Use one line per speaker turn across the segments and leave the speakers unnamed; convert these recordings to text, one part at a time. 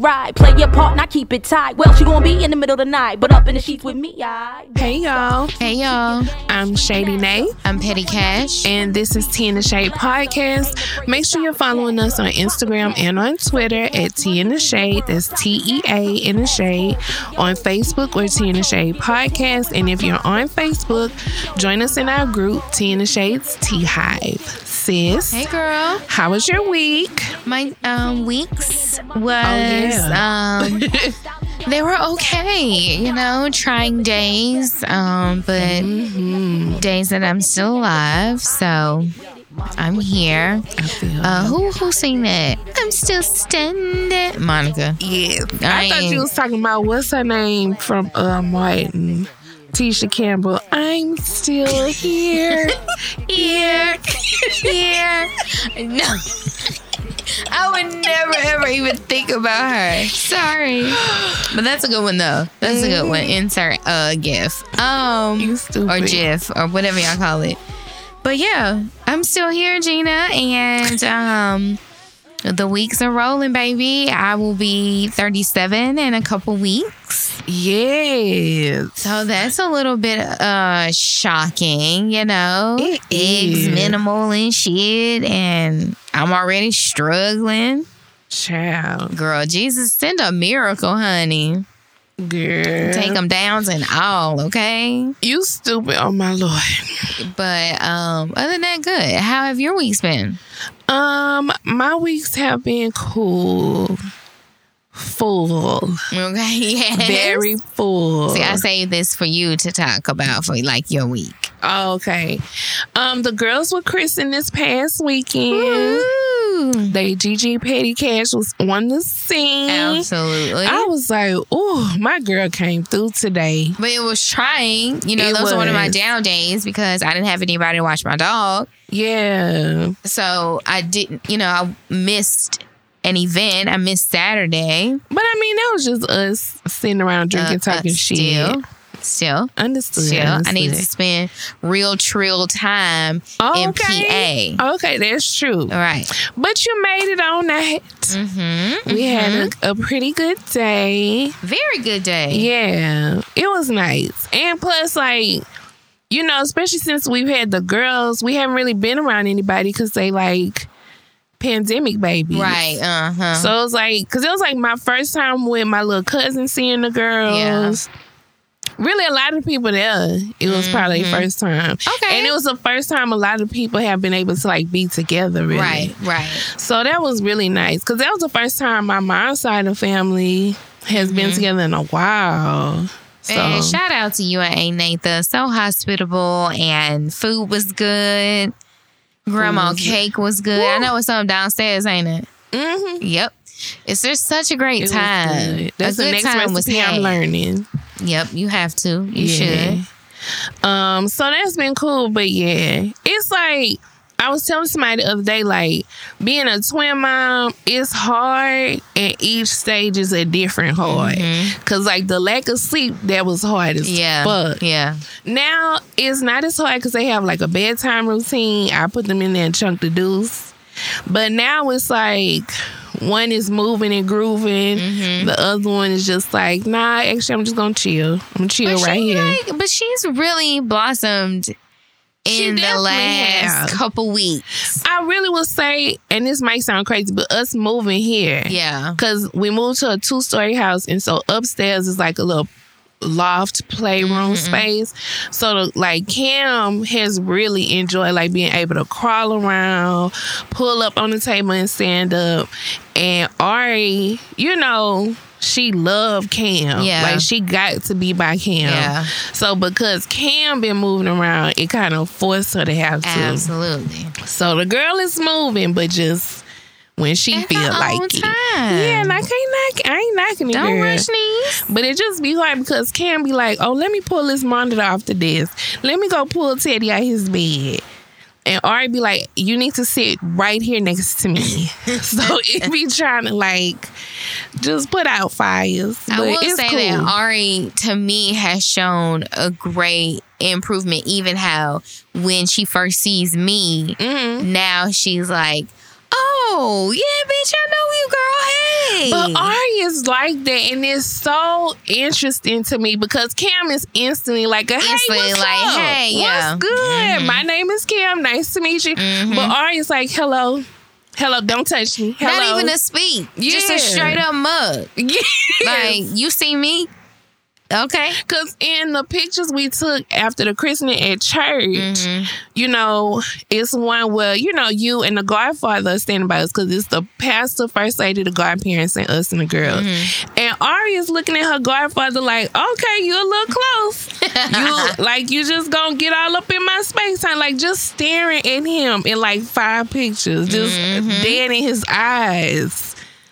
boy, keep me right. Play your part, not keep it tight. Well, she gonna be in the middle of the night, but up in the sheets with me, I.
Hey y'all,
Hey y'all,
I'm Shady Nay,
I'm Petty Cash.
and this is Tea in the Shade podcast. Make sure you're following us on Instagram and on Twitter at Tea in the Shade. That's T E A in the Shade. On Facebook, we're Tea in the Shade podcast. And if you're on Facebook, join us in our group, Tea in the Shades Tea Hive. Sis,
Hey girl,
how was your week?
my um weeks was
yeah.
um they were okay, you know, trying days, um, but
Mm-hmm.
days that I'm still alive, so I'm here. Uh, who who sing that? I'm still standing, Monica.
Yes.
I
I thought you was talking about what's her name from uh Martin. Tisha Campbell. I'm still here.
Here, here. No. I would never ever even think about her. Sorry. But that's a good one though. That's a good one. Insert a gif. Um
You stupid.
or GIF or whatever y'all call it. But yeah, I'm still here, Gina, and um the weeks are rolling, baby. I will be 37 in a couple weeks.
Yes.
So that's a little bit uh shocking, you know.
It
Eggs
is.
minimal and shit, and I'm already struggling.
Child.
Girl, Jesus, send a miracle, honey.
Girl.
Take them downs and all, okay?
You stupid, oh my lord.
But um, other than that, good. How have your weeks been?
Um, my weeks have been cool. Full.
Okay, yes.
Very full.
See, I saved this for you to talk about for like your week.
okay. Um, the girls were christened this past weekend.
Ooh,
They Gigi Petty Cash was on the scene.
absolutely.
I was like, oh, my girl came through today.
But it was trying. You know,
It
those were one of my down days because I didn't have anybody to watch my dog.
Yeah.
So I didn't, you know, I missed an event. I missed Saturday.
But I mean, that was just us sitting around drinking,
Uh,
talking
uh,
shit.
Still, still,
Understood.
I need to spend real trill time
Oh,
in
okay.
PA.
Okay, that's true.
All right.
But you made it on that.
Mm-hmm.
We had a, a pretty good day.
Very good day.
Yeah, it was nice. And plus, like, you know, especially since we've had the girls, we haven't really been around anybody because they like pandemic babies.
Right. Uh huh.
So it was like, because it was like my first time with my little cousin seeing the girls. Yeah. Really, a lot of people there. It was probably
Mhm.
first time.
Okay.
And it was the first time a lot of people have been able to like be together, really.
Right. Right.
So that was really nice because that was the first time my mom's side of the family has been together in a while. So
Mm-hmm. And shout out to you and A Nathan. So hospitable and food was good. Grandma cake was good. I know it's something downstairs, ain't it?
Mhm.
Yep. It's just such a great
It
time.
good. That's
a
the
good
next
time was
recipe I'm learning.
Yep, you have to. You should.
Um, so that's been cool, but yeah, it's like I was telling somebody the other day, like being a twin mom is hard, and each stage is a different hard. Cause like the lack of sleep, that was hard as
Mm-hmm. Yeah.
fuck.
Yeah.
Now it's not as hard because they have like a bedtime routine. I put them in there and chunk the deuce. But now it's like one is moving and grooving.
Mm-hmm.
The other one is just like, nah, actually, I'm just gonna chill. I'm gonna chill
But,
right here.
like, but she's really blossomed in the last
have.
couple weeks.
I really would say, and this might sound crazy, but us moving here,
Yeah.
because we moved to a two story house, and so upstairs is like a little loft playroom mm-hmm. space. So the, like Cam has really enjoyed like being able to crawl around, pull up on the table and stand up. And Ari, you know, she loved Cam.
Yeah.
Like she got to be by Cam.
Yeah.
So because Cam been moving around, it kind of forced her to have to.
Absolutely.
So the girl is moving, but just when she
At
feel like it.
time.
Yeah, and I can't knock. I ain't knocking it,
Don't
girl.
rush these.
But it just be hard because Cam be like, oh, let me pull this monitor off the desk. Let me go pull Teddy out of his bed. And Ari be like, you need to sit right here next to me. so it be trying to like just put out fires.
I
But
will
it's
say
cool.
that Ari to me has shown a great improvement. Even how when she first sees me,
Mhm.
now she's like, "Oh yeah, bitch, I know you, girl. Hey."
But Ari is like that, and it's so interesting to me because Cam is instantly like, a, "Hey,
Instantly
what's
like,
up?
"Hey, yeah."
what's good?
Mhm.
My name is Cam. Nice to meet you."
Mhm.
But Ari is like, "Hello, hello, don't touch me. Hello."
Not even a speak, just
Yeah.
a straight up mug.
Yes.
Like you see me, okay.
Cause in the pictures we took after the christening at church,
Mhm.
you know, it's one where you know you and the godfather are standing by us because it's the pastor, first lady, the godparents, and us and the girls. And Ari is looking at her godfather like, "Okay, you're a little close. you like you just gonna get all up in my space time, like just staring at him in like five pictures, just dead in his eyes."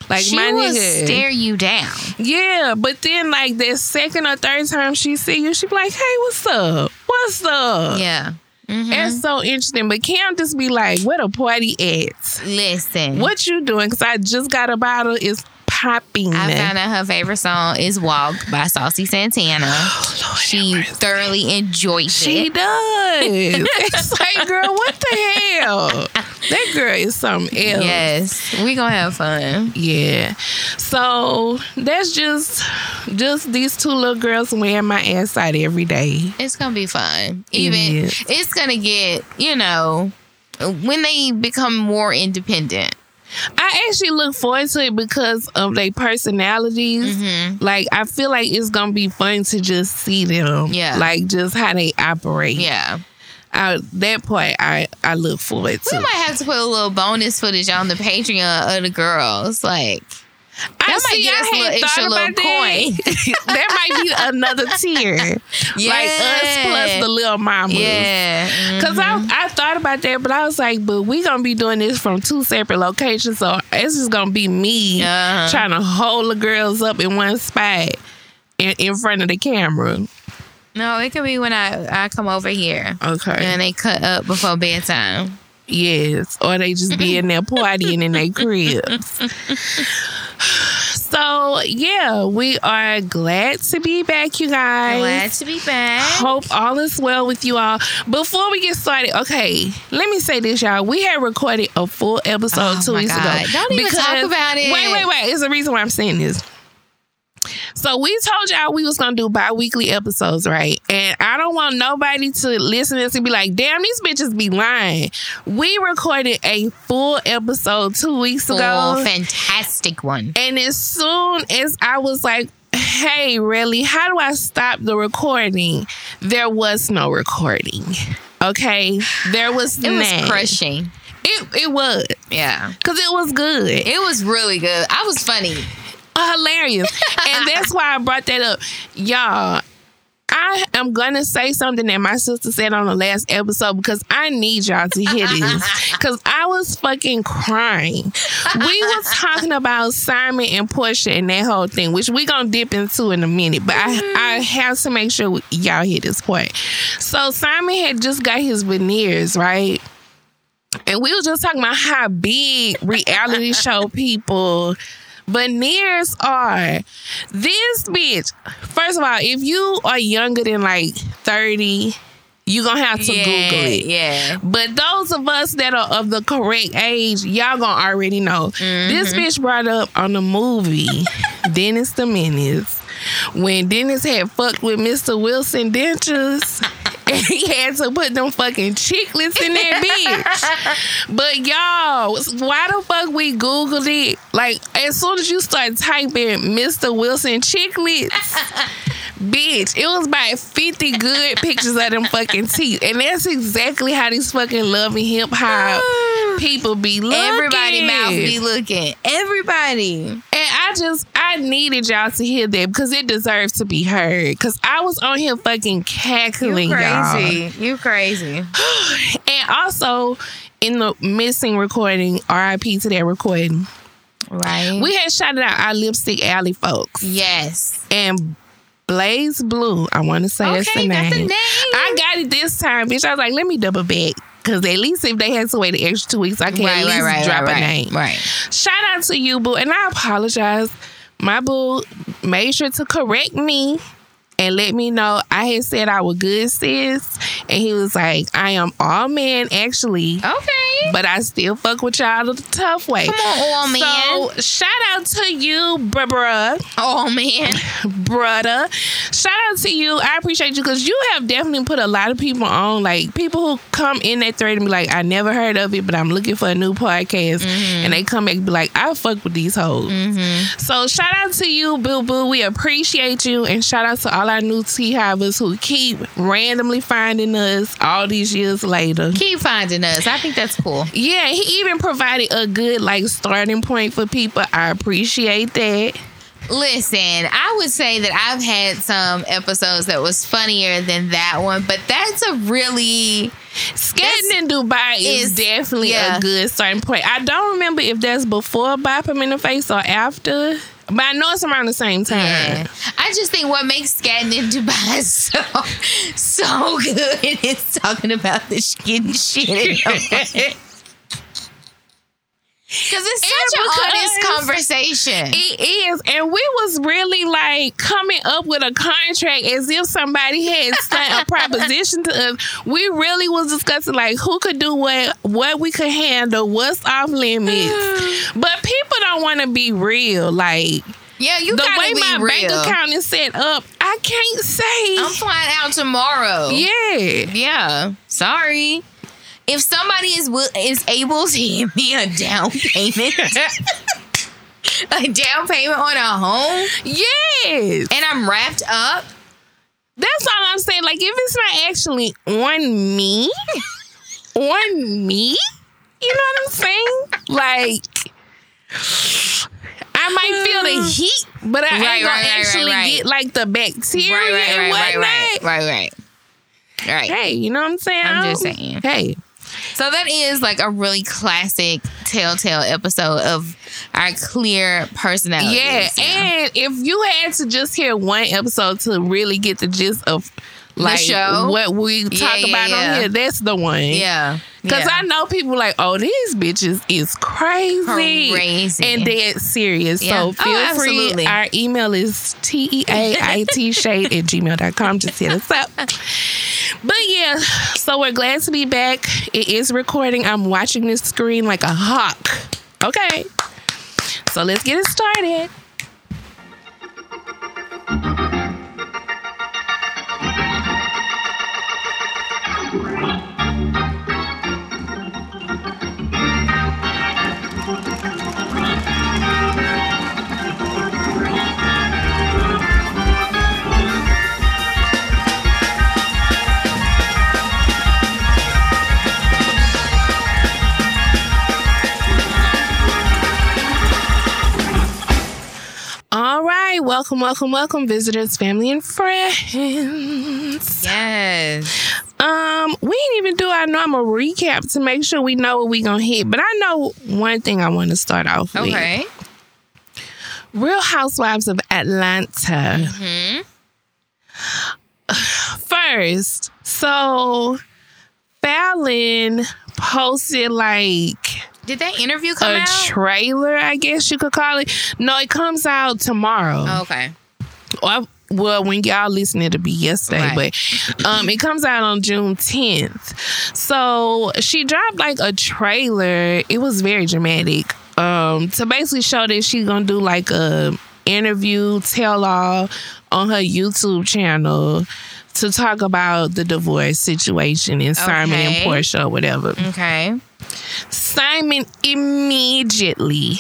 Like
she
my
will
nigga.
stare you down.
Yeah, but then like the second or third time she see you, she be like, "Hey, what's up? What's up?"
Yeah. Mhm.
That's so interesting. But Cam just be like, "Where the party at?
Listen,
What you doing? Because I just got a bottle. It's popping."
I found out her favorite song is "Walk" by Saucy Santana. Oh, she thoroughly enjoys
She
it.
She does. it's like, girl, what the hell? That girl is something else.
Yes, we gonna have fun.
Yeah. So that's just just these two little girls wearing my ass out every day.
It's gonna be fun. Even it's gonna get you know when they become more independent.
I actually look forward to it because of their personalities.
Mhm.
Like I feel like it's gonna be fun to just see them.
Yeah.
Like just how they operate.
Yeah,
I, that part I I look forward to.
we might have to put a little bonus footage on the Patreon of the girls. Like
I
that might
see,
get us a little extra little
that. that might be another tier. Like us plus the little mamas.
yeah.
Cause
Mhm.
I, I thought about that, but I was like, but we gonna be doing this from two separate locations, so it's just gonna be me
Uh-huh.
trying to hold the girls up in one spot in, in front of the camera.
no, it could be when I I come over here
Okay.
and they cut up before bedtime.
yes, or they just be in there partying in their cribs. So yeah, we are glad to be back, you guys.
Glad to be back.
Hope all is well with you all. Before we get started, okay, let me say this, y'all. We had recorded a full episode
Oh
two
my
weeks
God.
ago.
Don't even talk about it.
Wait, wait, wait. It's the reason why I'm saying this. So we told y'all we was gonna do bi-weekly episodes, right? And I don't want nobody to listen to this and be like, damn, these bitches be lying. We recorded a full episode two weeks
Full
ago.
fantastic one.
And as soon as I was like, hey, really, how do I stop the recording? There was no recording. Okay? There was
It was crushing.
It, it was.
Yeah.
Because it was good.
It was really good. I was funny.
Hilarious. and that's why I brought that up. Y'all, I am gonna say something that my sister said on the last episode because I need y'all to hear this. Cause I was fucking crying. We was talking about Simon and Porsha and that whole thing, which we gonna dip into in a minute. But I, mm-hmm. I have to make sure y'all hear this point. So Simon had just got his veneers, right? And we were just talking about how big reality show people veneers are. This bitch, first of all, if you are younger than like 30, you're gonna have to
yeah,
Google it.
Yeah.
But those of us that are of the correct age, y'all gonna already know. This
Mm-hmm.
bitch brought up on the movie Dennis the Menace when Dennis had fucked with Mr. Wilson dentures. And he had to put them fucking chiclets in that bitch. But y'all, why the fuck we Googled it? Like, as soon as you start typing Mr. Wilson chiclets, bitch, it was about 50 good pictures of them fucking teeth. And that's exactly how these fucking loving hip hop people be looking.
Everybody mouth be looking. Everybody.
And I just, I needed y'all to hear that because it deserves to be heard. Because I was on here fucking cackling,
You
y'all.
crazy. You crazy.
And also, in the missing recording, RIP to that recording,
Right.
we had shouted out our Lipstick Alley folks.
yes.
And Blaze Blue, I want to say that's the
Okay,
name.
that's the name.
I got it this time, bitch. I was like, let me double back. Because at least if they had to wait an extra two weeks, I can at least drop a name.
Right.
Shout out to you, boo. And I apologize my boo made sure to correct me and let me know I had said I was good, sis. And he was like, I am all man, actually.
Okay.
But I still fuck with y'all the tough way.
Come on, all man.
So shout out to you, bruh, bruh,
oh man.
brother. Shout out to you. I appreciate you because you have definitely put a lot of people on. Like people who come in that thread and be like, I never heard of it, but I'm looking for a new podcast. Mm-hmm. And they come back and be like, I fuck with these hoes. Mm-hmm. So shout out to you, Boo Boo. We appreciate you. And shout out to all our new tea Havers who keep randomly finding us all these years later.
Keep finding us. I think that's cool.
Yeah, he even provided a good like starting point for people. I appreciate that.
Listen, I would say that I've had some episodes that was funnier than that one, but that's a really
Skating in Dubai is,
is-
definitely
yeah.
a good starting point. I don't remember if that's before Bop Him in the Face or after, but I know it's around the same time.
Yeah. I just think what makes scatting in Dubai so so good is talking about the getting shit. Because it's such an honest conversation.
It is, and we was really like coming up with a contract as if somebody had sent a proposition to us. We really was discussing like who could do what, what we could handle, what's off limits. but people don't want to be real. Like
yeah, you
the way
be
my
real.
bank account is set up, I can't say.
I'm flying out tomorrow.
yeah.
Yeah. Sorry. If somebody is is able to give me a down payment, a down payment on a home,
Yes.
and I'm wrapped up,
That's all I'm saying. Like, if it's not actually on me, on me, you know what I'm saying? Like, I might feel the heat, but I
Right,
ain't gonna
right,
actually
right,
get like the bacteria
right, right,
and
right, right,
whatnot.
right, right, right, right.
Hey, you know what I'm saying?
I'm just saying.
Hey,
So that is like a really classic telltale episode of our clear personalities.
yeah. And if you had to just hear one episode to really get the gist of like what we talk
yeah,
about
yeah.
on here, that's the one.
yeah,
Because
yeah.
I know people like, oh, these bitches is crazy.
Crazy.
And dead serious. So
Oh,
feel
absolutely.
free. Our email is T-E-A-I-T shade at gmail.com. Just hit us up. But yeah, so we're glad to be back. It is recording. I'm watching this screen like a hawk. Okay. So let's get it started. Welcome, welcome, welcome, visitors, family, and friends.
yes.
Um, we didn't even do our normal recap to make sure we know what we gonna hit. But I know one thing I want to start off with.
Okay.
Real Housewives of Atlanta.
Mm-hmm.
First, so Falynn posted like
Did that interview come
a
out?
trailer, I guess you could call it. No, it comes out tomorrow.
okay.
Or, well, when y'all listen, it'll be yesterday,
Right.
but um, it comes out on June 10th. So she dropped like a trailer. It was very dramatic. Um, to basically show that she's gonna do like a interview, tell all on her YouTube channel to talk about the divorce situation in Simon and
Okay.
Porsha or whatever.
Okay.
Simon immediately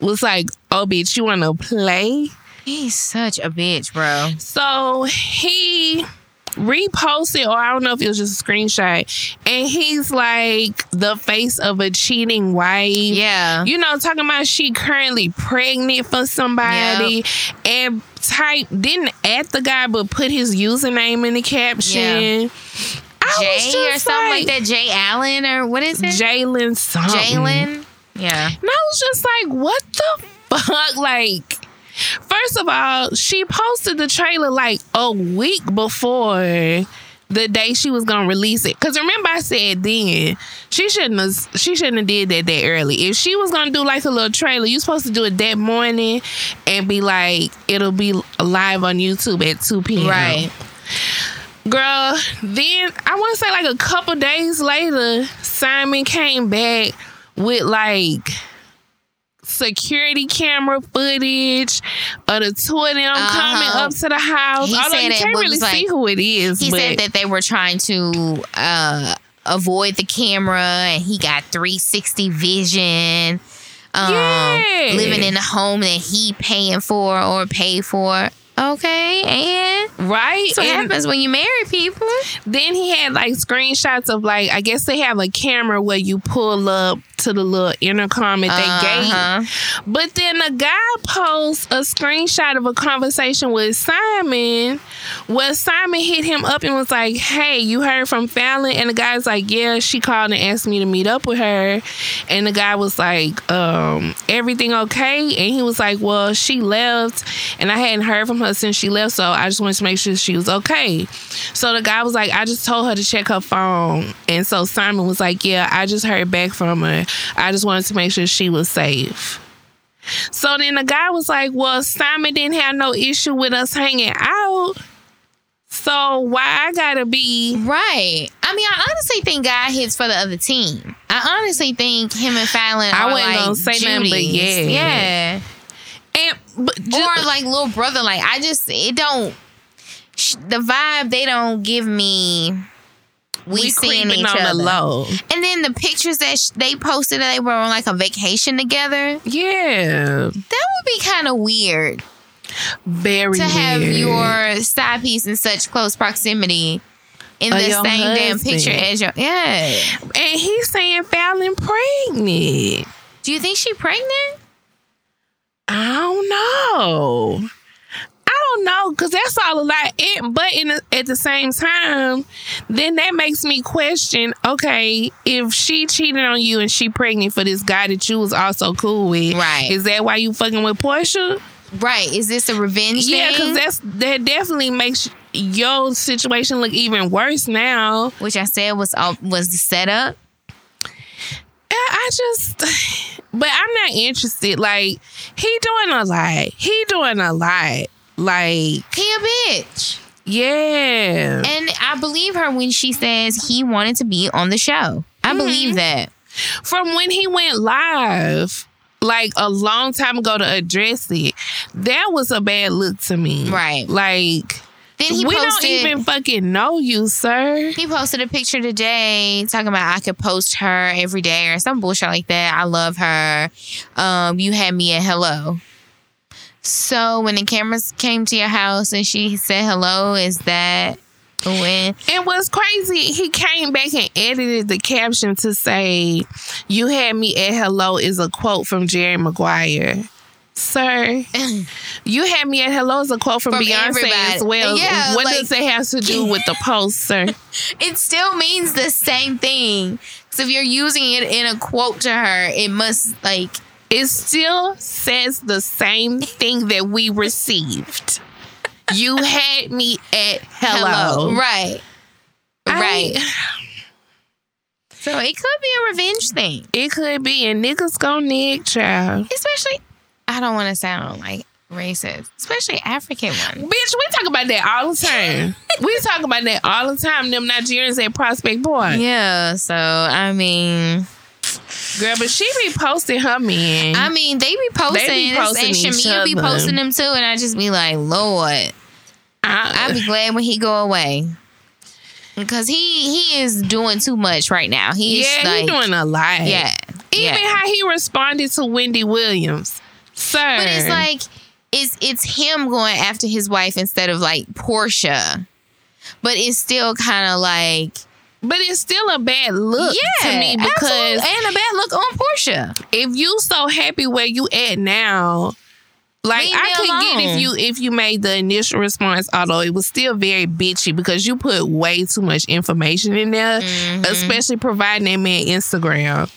was like, "Oh, bitch, you want to play?"
He's such a bitch, bro.
So he reposted, or I don't know if it was just a screenshot, and he's like the face of a cheating wife.
Yeah.
You know, talking about she currently pregnant for somebody and type didn't at the guy but put his username in the caption.
Yeah. Jay or something like, that. Jay Allen or what is it?
Jalen something.
Jalen. Yeah.
And I was just like, what the fuck? Like, first of all, she posted the trailer like a week before the day she was gonna release it. Cause remember I said then she shouldn't have she shouldn't have did that that early. If she was gonna do like a little trailer, you supposed to do it that morning and be like it'll be live on YouTube at two p.m.
Right.
Girl, then I want to say like a couple days later, Simon came back with like security camera footage of the two of them
Uh-huh.
coming up to the house.
He
Although
said
you can't really
like-
see who it is.
He
but
said that they were trying to uh, avoid the camera, and he got 360 vision. Um,
Yeah.
living in a home that he paying for or paid for. Okay, and
right.
that's what
And
happens when you marry people.
then he had like screenshots of like I guess they have a camera where you pull up to the little intercom at
Uh-huh.
gate. But then the guy posts a screenshot of a conversation with Simon where Simon hit him up and was like, Hey, you heard from Falynn? And the guy's like, Yeah, she called and asked me to meet up with her. And the guy was like, um, everything okay? And he was like, Well, she left and I hadn't heard from her since she left, so I just wanted to make sure she was okay. So the guy was like, I just told her to check her phone. And so Simon was like, Yeah, I just heard back from her. I just wanted to make sure she was safe. So then the guy was like, Well, Simon didn't have no issue with us hanging out. So why I gotta be
Right. I mean, I honestly think God hits for the other team. I honestly think him and Falynn
I
are
wasn't
like
gonna say nothing, but yeah.
yeah.
And but ju-
or like little brother. Like I just it don't sh- the vibe they don't give me. We,
we
seeing each
on
other.
the low.
And then the pictures that sh- they posted that they were on like a vacation together.
Yeah.
That would be kind of weird
Very
to have your side piece in such close proximity in the same damn picture as your yeah.
And he's saying Falynn pregnant.
Do you think she pregnant?
I don't know. I don't know because that's all a lot. It, but in at the same time, then that makes me question. Okay, if she cheated on you and she pregnant for this guy that you was also cool with,
Right.
Is that why you fucking with Porsha?
Right. Is this a revenge
Yeah, because that's that definitely makes your situation look even worse now.
Which I said was all, was the setup.
I I just, but I'm not interested. Like he doing a lot. He doing a lot. Like
He a bitch.
yeah.
And I believe her when she says he wanted to be on the show. I
Mm-hmm.
believe that.
From when he went live, like a long time ago to address it, that was a bad look to me.
Right.
Like
Then he
we
posted
don't even fucking know you, sir.
he posted a picture today talking about I could post her every day or some bullshit like that. I love her. Um, you had me at hello. So when the cameras came to your house and she said hello, is that when
It was crazy. He came back and edited the caption to say, You had me at hello is a quote from Jerry Maguire. Sir, you had me at hello is a quote from,
From
Beyonce
everybody.
as well.
Yeah,
what
like-
does it have to do with the post, sir?
it still means the same thing. So if you're using it in a quote to her, it must like
It still says the same thing that we received. You had me at hello.
Right.
I-
Right. So it could be a revenge thing.
It could be, and niggas gonna nick, child.
Especially I don't want to sound like racist. Especially African ones.
Bitch, we talk about that all the time. we talk about that all the time. Them Nigerians at Prospect Park.
Yeah, so I mean
Girl, but she be posting her men.
I mean they be posting,
They be posting
and Shamea be posting them too, and I just be like, Lord, I'd be glad when he go away. Because he he is doing too much right now. He's
yeah,
like
he doing a lot.
Yeah.
Even
yeah.
how he responded to Wendy Williams. Sir.
But it's like it's it's him going after his wife instead of like Porsha. But it's still kind of like
But it's still a bad look
yeah,
to me because
absolutely. and a bad look on Porsha.
if you so happy where you at now, like
Leave
I could get if you if you made the initial response, although it was still very bitchy because you put way too much information in there,
Mm-hmm.
especially providing that man Instagram.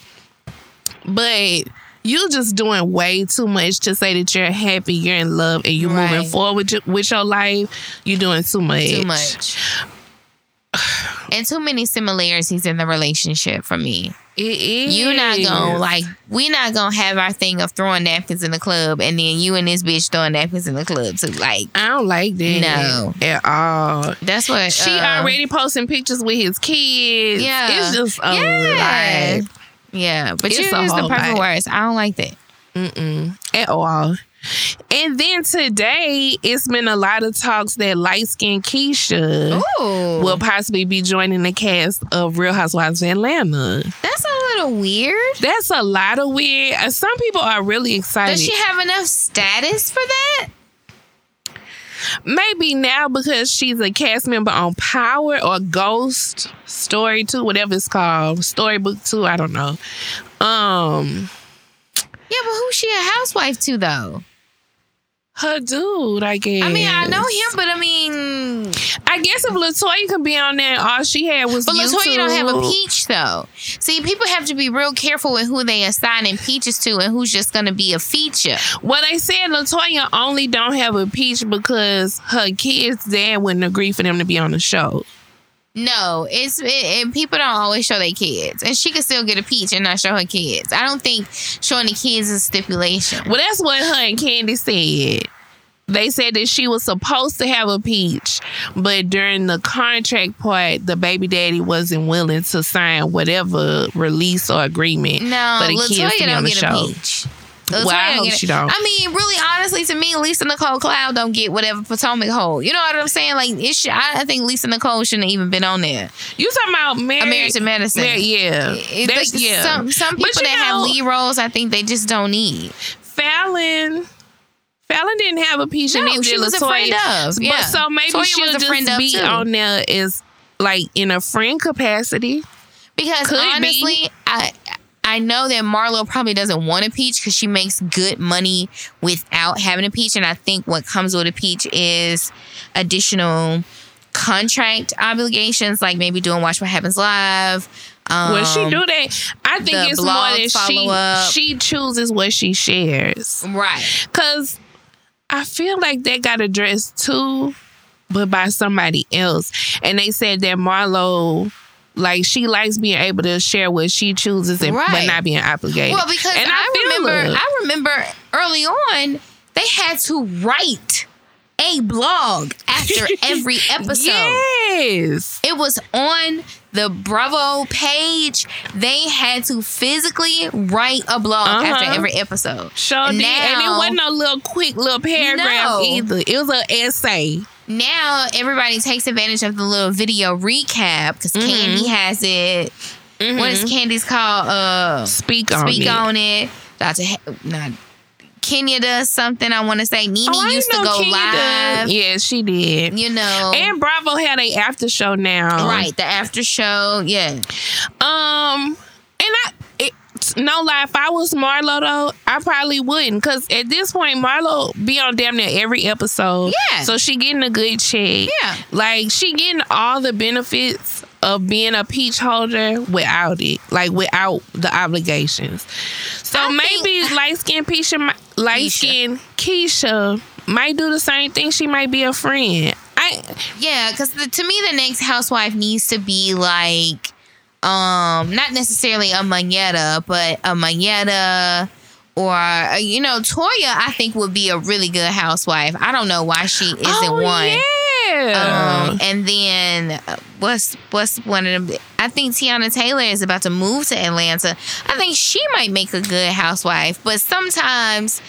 But you just doing way too much to say that you're happy, you're in love, and you're
Right.
moving forward with your, with your life. You're doing too much.
Too much. and too many similarities in the relationship for me.
It is.
You not gonna like we not gonna have our thing of throwing napkins in the club and then you and this bitch throwing napkins in the club too. Like
I don't like that.
No.
At all.
that's what
She
uh,
already posting pictures with his kids.
Yeah.
It's just a
Yeah. Yeah, but
It's
you use the perfect
lot.
words. I don't like that.
Mm-mm. At all. And then today, it's been a lot of talks that light skinned Keisha
Ooh.
will possibly be joining the cast of Real Housewives of Atlanta.
that's a little weird.
That's a lot of weird. uh, Some people are really excited.
Does she have enough status for that?
Maybe now because she's a cast member on Power or Ghost Story 2, whatever it's called. Storybook 2, I don't know. Um,
Yeah, but who's she a housewife to though?
Her dude, I guess.
I mean, I know him, but I mean,
I guess if Latoya could be on there, all she had was
but
YouTube.
Latoya don't have a peach though. See, people have to be real careful with who they assigning peaches to and who's just going to be a feature.
Well, they said Latoya only don't have a peach because her kids' dad wouldn't agree for them to be on the show.
No, it's it, and people don't always show their kids, and she could still get a peach and not show her kids. I don't think showing the kids is a stipulation.
Well, that's what her and Kandi said. They said that she was supposed to have a peach, but during the contract part, the baby daddy wasn't willing to sign whatever release or agreement
No,
for the kids to
Latoya
be on the show.
A peach.
Well, I
Latoya
hope she don't.
I mean, really, honestly, to me, Lisa Nicole Cloud don't get whatever Potomac hold. You know what I'm saying? Like, it should, I I think Lisa Nicole shouldn't have even been on there.
You talking about Mary?
To Medicine.
Yeah, yeah.
It-
That's-
like,
yeah.
Some some people that have lead roles, I think they just don't need.
Falynn. Falynn didn't have a piece.
No, she was a
Latoya.
friend of, yeah.
But so maybe
Toya
she'll
was
just
friend
be
too.
on there is like in a friend capacity.
Because
Could be.
honestly, I I know that Marlo probably doesn't want a peach because she makes good money without having a peach, and I think what comes with a peach is additional contract obligations, like maybe doing Watch What Happens Live. Um,
When she do that, I think it's more that she she chooses what she shares.
right.
Cause I feel like that got addressed too, but by somebody else. And they said that Marlo, like she likes being able to share what she chooses and but not being obligated.
Well, because
And
I,
feel
remember. I remember early on they had to write a blog after every episode.
Yes.
It was on the Bravo page. They had to physically write a blog
Uh-huh.
after every episode.
Sure did. And it wasn't a little quick little paragraph
No.
either. It was an essay.
Now everybody takes advantage of the little video recap because
Mm-hmm.
Kandi has it. What is Kandi's called? Uh,
Speak on
speak
it.
on it. Dr. Ha- not Kenya does something. I want to say Nene
Oh,
used to go
Kenya
live.
did. Yeah, she did.
You know,
And Bravo had a after show now.
right? The after show. Yeah,
Um, and I, it, no lie, if I was Marlo though, I probably wouldn't, cause at this point Marlo be on damn near every episode.
Yeah.
So she getting a good check.
Yeah.
Like she getting all the benefits of being a peach holder without it, like without the obligations. So
I
maybe light skin Keisha, light skin Keisha might do the same thing. She might be a friend. I
yeah. Because to me, the next housewife needs to be like, um, not necessarily a Monyetta, but a Monyetta. Or uh, you know, Toya, I think would be a really good housewife. I don't know why she isn't
oh,
one.
Yeah.
Um, and then uh, what's what's one of them? I think Teyana Taylor is about to move to Atlanta. I think she might make a good housewife, but sometimes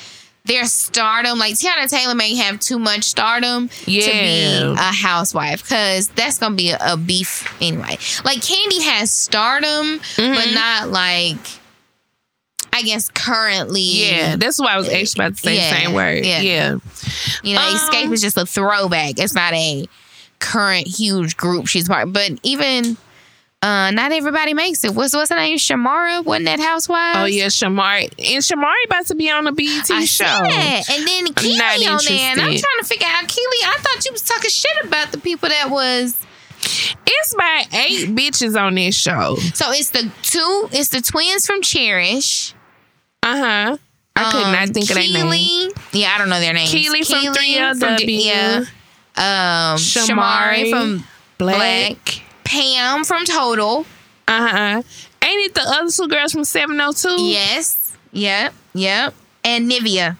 their stardom, like Teyana Taylor, may have too much stardom yeah. to be a housewife because that's gonna be a, a beef anyway. Like Kandi has stardom,
Mm-hmm.
but not like. I guess currently,
Yeah, that's why I was actually about to say
Yeah,
the same word.
yeah.
Yeah.
You know,
Um,
Xscape is just a throwback. It's not a current huge group she's part. But even uh not everybody makes it. What's what's her name? Shamara? Wasn't that Housewives?
Oh yeah, Shamari. And Shamari about to be on the BET
I
show.
said. And then Kiely on there. And I'm trying to figure out Kiely. I thought you was talking shit about the people that was
It's by eight bitches on this show.
so it's the two, it's the twins from Cherish.
Uh huh. I could
Um,
not think of their name.
Kiely. Yeah, I don't know their names.
Kiely from 3LW.
yeah. Um
Shamari
Shamari from
Blaque.
Blaque. Pam from Total.
Uh huh. Ain't it the other two girls from 702?
Yes. Yep. Yep. And Nivea.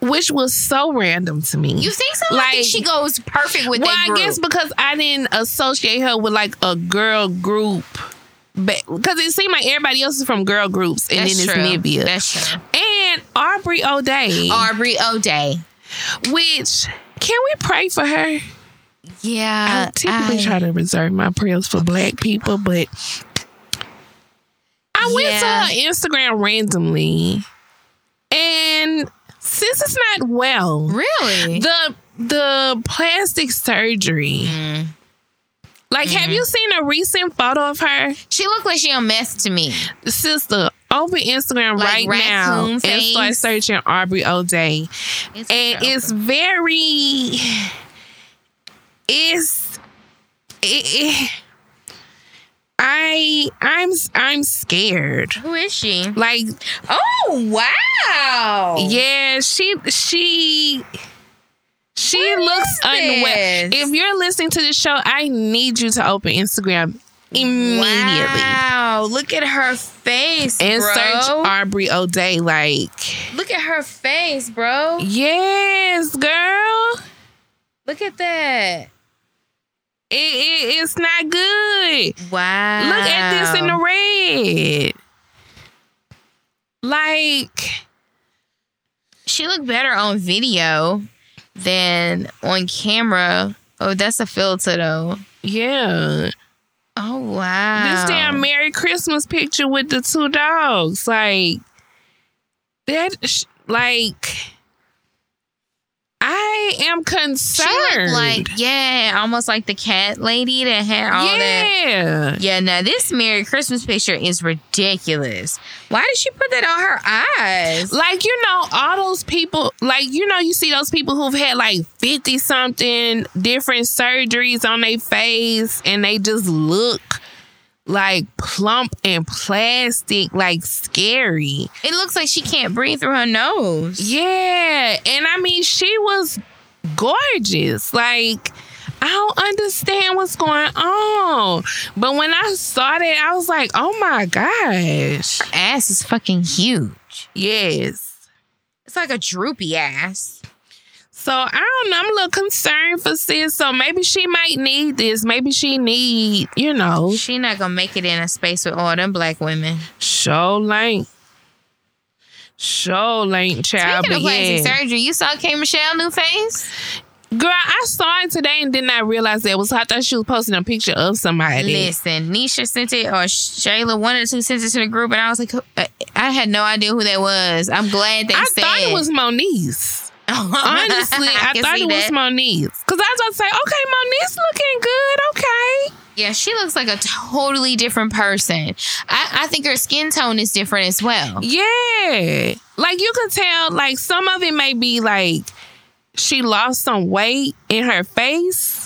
Which was so random to me.
You think so? I think
Like-
she goes perfect with
well,
that
I guess because I didn't associate her with like a girl group. but Because it seemed like everybody else is from girl groups, and
That's
then
true.
it's Nivea.
That's true.
and Aubrey O'Day,
Aubrey O'Day.
which can we pray for her?
Yeah.
I typically
I-
try to reserve my prayers for black people, but I went to Instagram randomly, and sis is not well.
Really?
The the plastic surgery.
Mm.
Like, have you seen a recent photo of her?
she looked like she a mess to me.
Sister, open Instagram
Like
right now
raccoon
and start
face?
searching Aubrey O'Day.
It's
and it's very it's it, eh, it- I I'm I'm scared.
who is she?
Like
Oh wow!
yeah, she she she
What
looks
is
unwell. If you're listening to the show, I need you to open Instagram immediately
Wow! Look at her face,
and
bro.
search Aubrey O'Day. Like
Look at her face, bro.
yes, girl.
Look at that.
It, it, it's not good.
Wow.
Look at this in the red. Like,
She looked better on video than on camera. Oh, that's a filter though.
yeah.
Oh wow.
This damn Merry Christmas picture with the two dogs. Like, that, sh- like, I am concerned.
like yeah, almost like the cat lady that had all that.
yeah.
Yeah, now this Merry Christmas picture is ridiculous. Why did she put that on her eyes?
Like, you know, all those people, like, you know, you see those people who've had like 50 something different surgeries on their face and they just look like plump and plastic, like scary.
It looks like she can't breathe through her nose.
Yeah. And I mean, she was gorgeous. Like, I don't understand what's going on. But when I saw that, I was like, oh my gosh.
Ass is fucking huge.
Yes.
It's like a droopy ass.
So I don't know. I'm a little concerned for sis. So maybe she might need this. Maybe she need, you know,
She not gonna make it in a space with all them black women.
show length. Show length, child.
Speaking of plastic
yeah.
surgery, you saw K Michelle new face?
Girl, I saw it today and did not realize that was. I thought she was posting a picture of somebody.
Listen, Nisha sent it or Shayla, one or two sent it to the group, and I was like, I- I had no idea who that was. I'm glad they
I
said.
thought it was Moniece. Honestly, I,
can
thought it was
that.
Moniece. Because I was about to say, okay, Moniece looking good. Okay.
Yeah, she looks like a totally different person. I, I think her skin tone is different as well.
Yeah. Like you can tell, like some of it may be like she lost some weight in her face.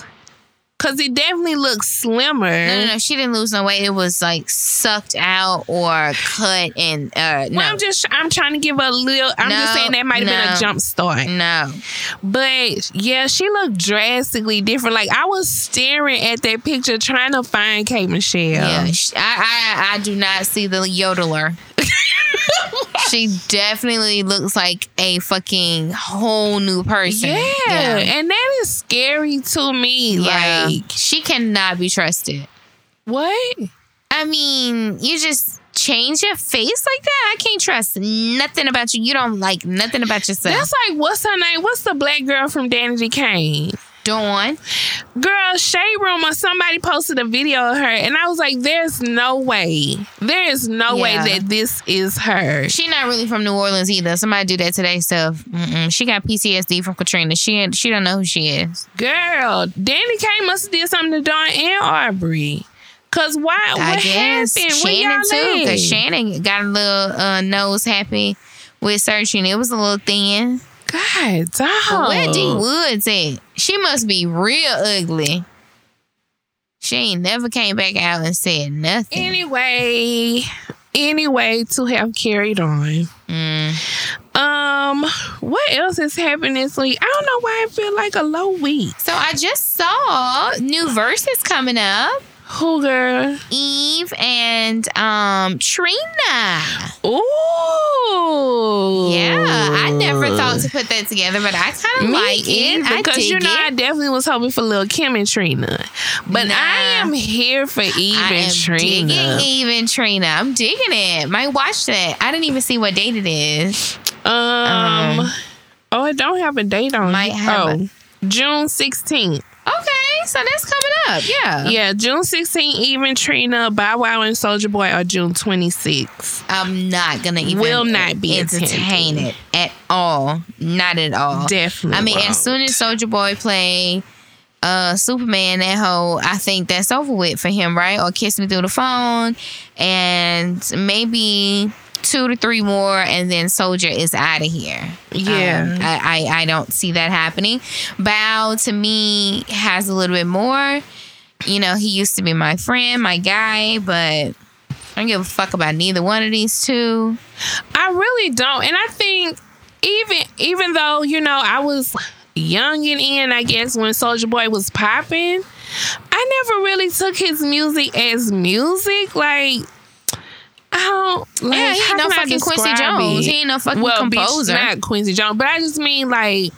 Cause it definitely looks slimmer.
No, no, no. She didn't lose no weight. It was like sucked out or cut and uh no.
Well, I'm just I'm trying to give a little I'm just saying that might have been a jump start.
no.
But yeah, she looked drastically different. Like I was staring at that picture trying to find K Michelle.
Yeah. I, I I do not see the yodeler. she definitely looks like a fucking whole new person.
Yeah, and that is scary to me.
Yeah.
Like
she cannot be trusted.
what?
I mean, you just change your face like that. I can't trust nothing about you. You don't like nothing about yourself.
That's like what's her name? What's the black girl from Danity Kane?
Dawn.
Girl, Shade Room or somebody posted a video of her, and I was like, "There's no way. There is no way that this is her."
She not really from New Orleans either. Somebody do that today stuff. Mm-mm. She got PTSD from Katrina. She she don't know who she is.
Girl, Danity Kane must have did something to Dawn and Aubrey. Cause why?
I
what
guess
happened?
Shannon too, because Shannon got a little uh, nose happy with searching. It was a little thin.
God, dog.
Where D Woods at? She must be real ugly. She ain't never came back out and said nothing.
Anyway, anyway, to have carried on.
Mm.
Um, what else is happening this week? I don't know why I feel like a low week.
So I just saw new verses coming up.
Girl?
Eve and um Trina.
Ooh.
Yeah, I never thought to put that together, but I kind of like it.
because you know I definitely was hoping for Lil Kim and Trina, but
Nah.
I am here for Eve and Trina.
I
and Trina.
digging Eve and Trina. I'm digging it. Might watch that. I didn't even see what date it is.
Um,
Um,
oh, I don't have a date on.
might
it.
have
oh, June sixteenth.
Okay, so that's coming up. Yeah.
Yeah, June sixteenth. Even Trina, Bow Wow, and Soulja Boy are June twenty sixth.
I'm not gonna even
Will not be
entertain it at all. Not at all.
Definitely.
I mean,
won't.
as soon as Soulja Boy play uh Superman, that whole I think that's over with for him, right? Or Kiss Me Through the Phone, and maybe two to three more, and then Soulja is out of here.
Yeah.
Um, I, I I don't see that happening. Bow to me has a little bit more. You know, he used to be my friend, my guy, but I don't give a fuck about neither one of these two.
I really don't. And I think even even though, you know, I was young and in, I guess, when Soulja Boy was popping, I never really took his music as music. Like Oh, I don't like
Yeah, he ain't no fucking Quincy Jones.
it?
He ain't no fucking
well,
composer.
Bitch, not Quincy Jones, but I just mean like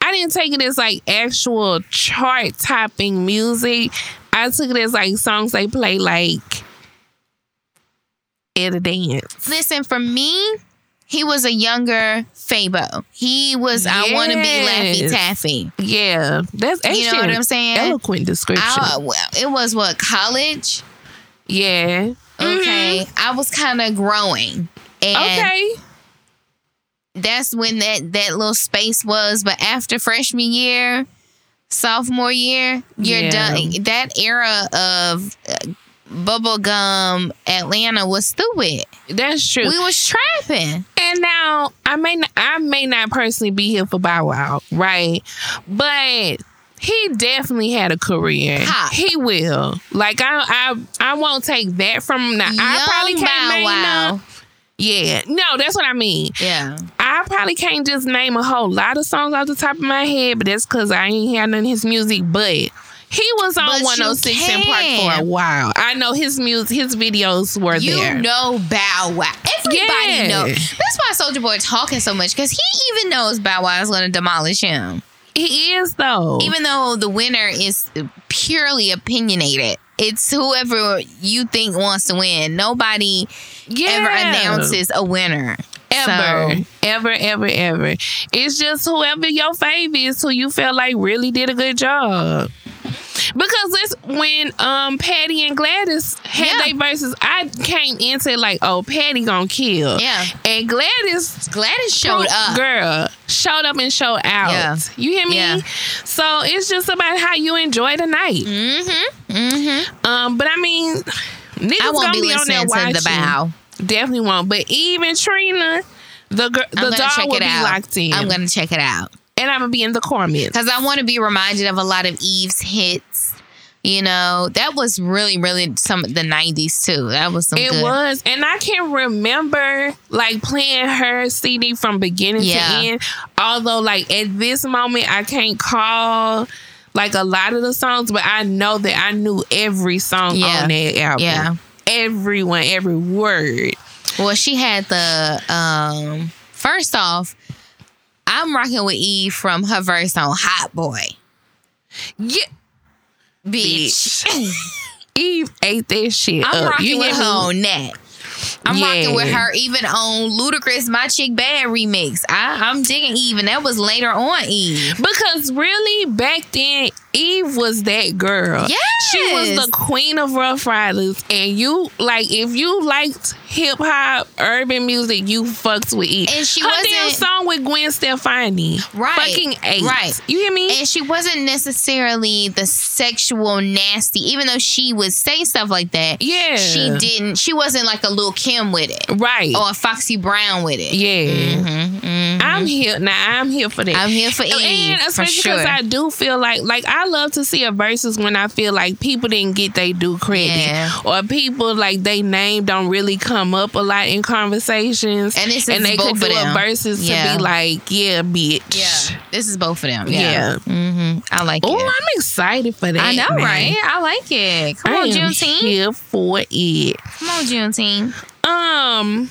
I didn't take it as like actual chart topping music. I took it as like songs they play like at a dance.
Listen, for me, he was a younger Fabo. He was I want to be Laffy Taffy.
Yeah, that's actually
You know what I'm saying?
Eloquent description.
I, well, it was what college.
yeah.
Okay, I was kind of growing, and.
Okay.
that's when that that little space was. But after freshman year, sophomore year, you're
Yeah.
done. That era of uh, bubblegum Atlanta was through it.
That's true.
We was trapping.
and now I may not, I may not personally be here for Bow Wow, right? But he definitely had a career.
Pop.
He will. Like I, I, I won't take that from. Now, I probably can't name
Wow.
Yeah, no, that's what I mean.
Yeah.
I probably can't just name a whole lot of songs off the top of my head, but that's because I ain't had none of his music. But he was on
But
106 & Park for a while. I know his music, his videos were
You
there.
know Bow Wow. Everybody
Yeah.
knows. That's why Soulja Boy talking so much because he even knows Bow Wow is going to demolish him.
He is though.
Even though the winner is purely opinionated. It's whoever you think wants to win. Nobody
yeah.
ever announces a winner.
Ever,
So,
ever, ever, ever. It's just whoever your fave is, who you feel like really did a good job. Because it's when um Patti and Gladys had
Yeah.
their verses, I came into it like, oh, Patti gonna kill.
Yeah.
And Gladys
Gladys showed up.
Girl, showed up and showed out.
Yeah.
You hear me?
Yeah.
So it's just about how you enjoy the night.
Mm-hmm. Mm-hmm.
Um, but I mean, niggas
I won't
gonna
be
be, on there
listening to
watching.
the bow.
Definitely won't. But even Trina, the girl,
I'm
the dog
check
will
it
be
out.
locked in.
I'm gonna check it out.
and I'm gonna be in the comments.
because I want to be reminded of a lot of Eve's hits. You know, that was really, really some of the '90s too. That was some
It
good.
was, and I can remember like playing her CD from beginning
Yeah.
to end. Although, like at this moment, I can't call like a lot of the songs, but I know that I knew every song
Yeah.
on that album.
Yeah.
everyone, every word.
Well, she had the um. First off, I'm rocking with Eve from her verse on "Hot Boy."
Yeah,
Bitch,
Eve ate that shit
I'm
up.
rocking
You
with her on that. I'm rocking with her even on Ludacris "My Chick Bad" remix. I, I'm digging Eve, and that was later on Eve.
Because really, back then, Eve was that girl. Yeah. She was the queen of Ruff Ryders. And you, like, if you liked hip hop, urban music, you fucked with Eve.
And she
Her damn
wasn't-
song with Gwen Stefani.
Right.
Fucking eight.
Right.
You hear me?
And she wasn't necessarily the sexual nasty, even though she would say stuff like that.
Yeah.
She didn't. She wasn't like a Lil Kim with it,
right.
or a Foxy Brown with it.
yeah.
Mhm, mhm.
I'm here now. I'm here for that.
I'm here for Eve,
and especially because
sure.
I do feel like, like I I love to see a versus when I feel like people didn't get they due credit,
Yeah.
or people like they name don't really come up a lot in conversations,
And this is
and they
both
could do a versus
Yeah.
to be like, yeah, bitch,
Yeah, this is both of them.
yeah.
Yeah, hmm I like
Oh. I'm excited for that.
I know,
man.
right? I like it. Come
I
on, Juneteenth.
here for it.
Come on, Juneteenth.
Um,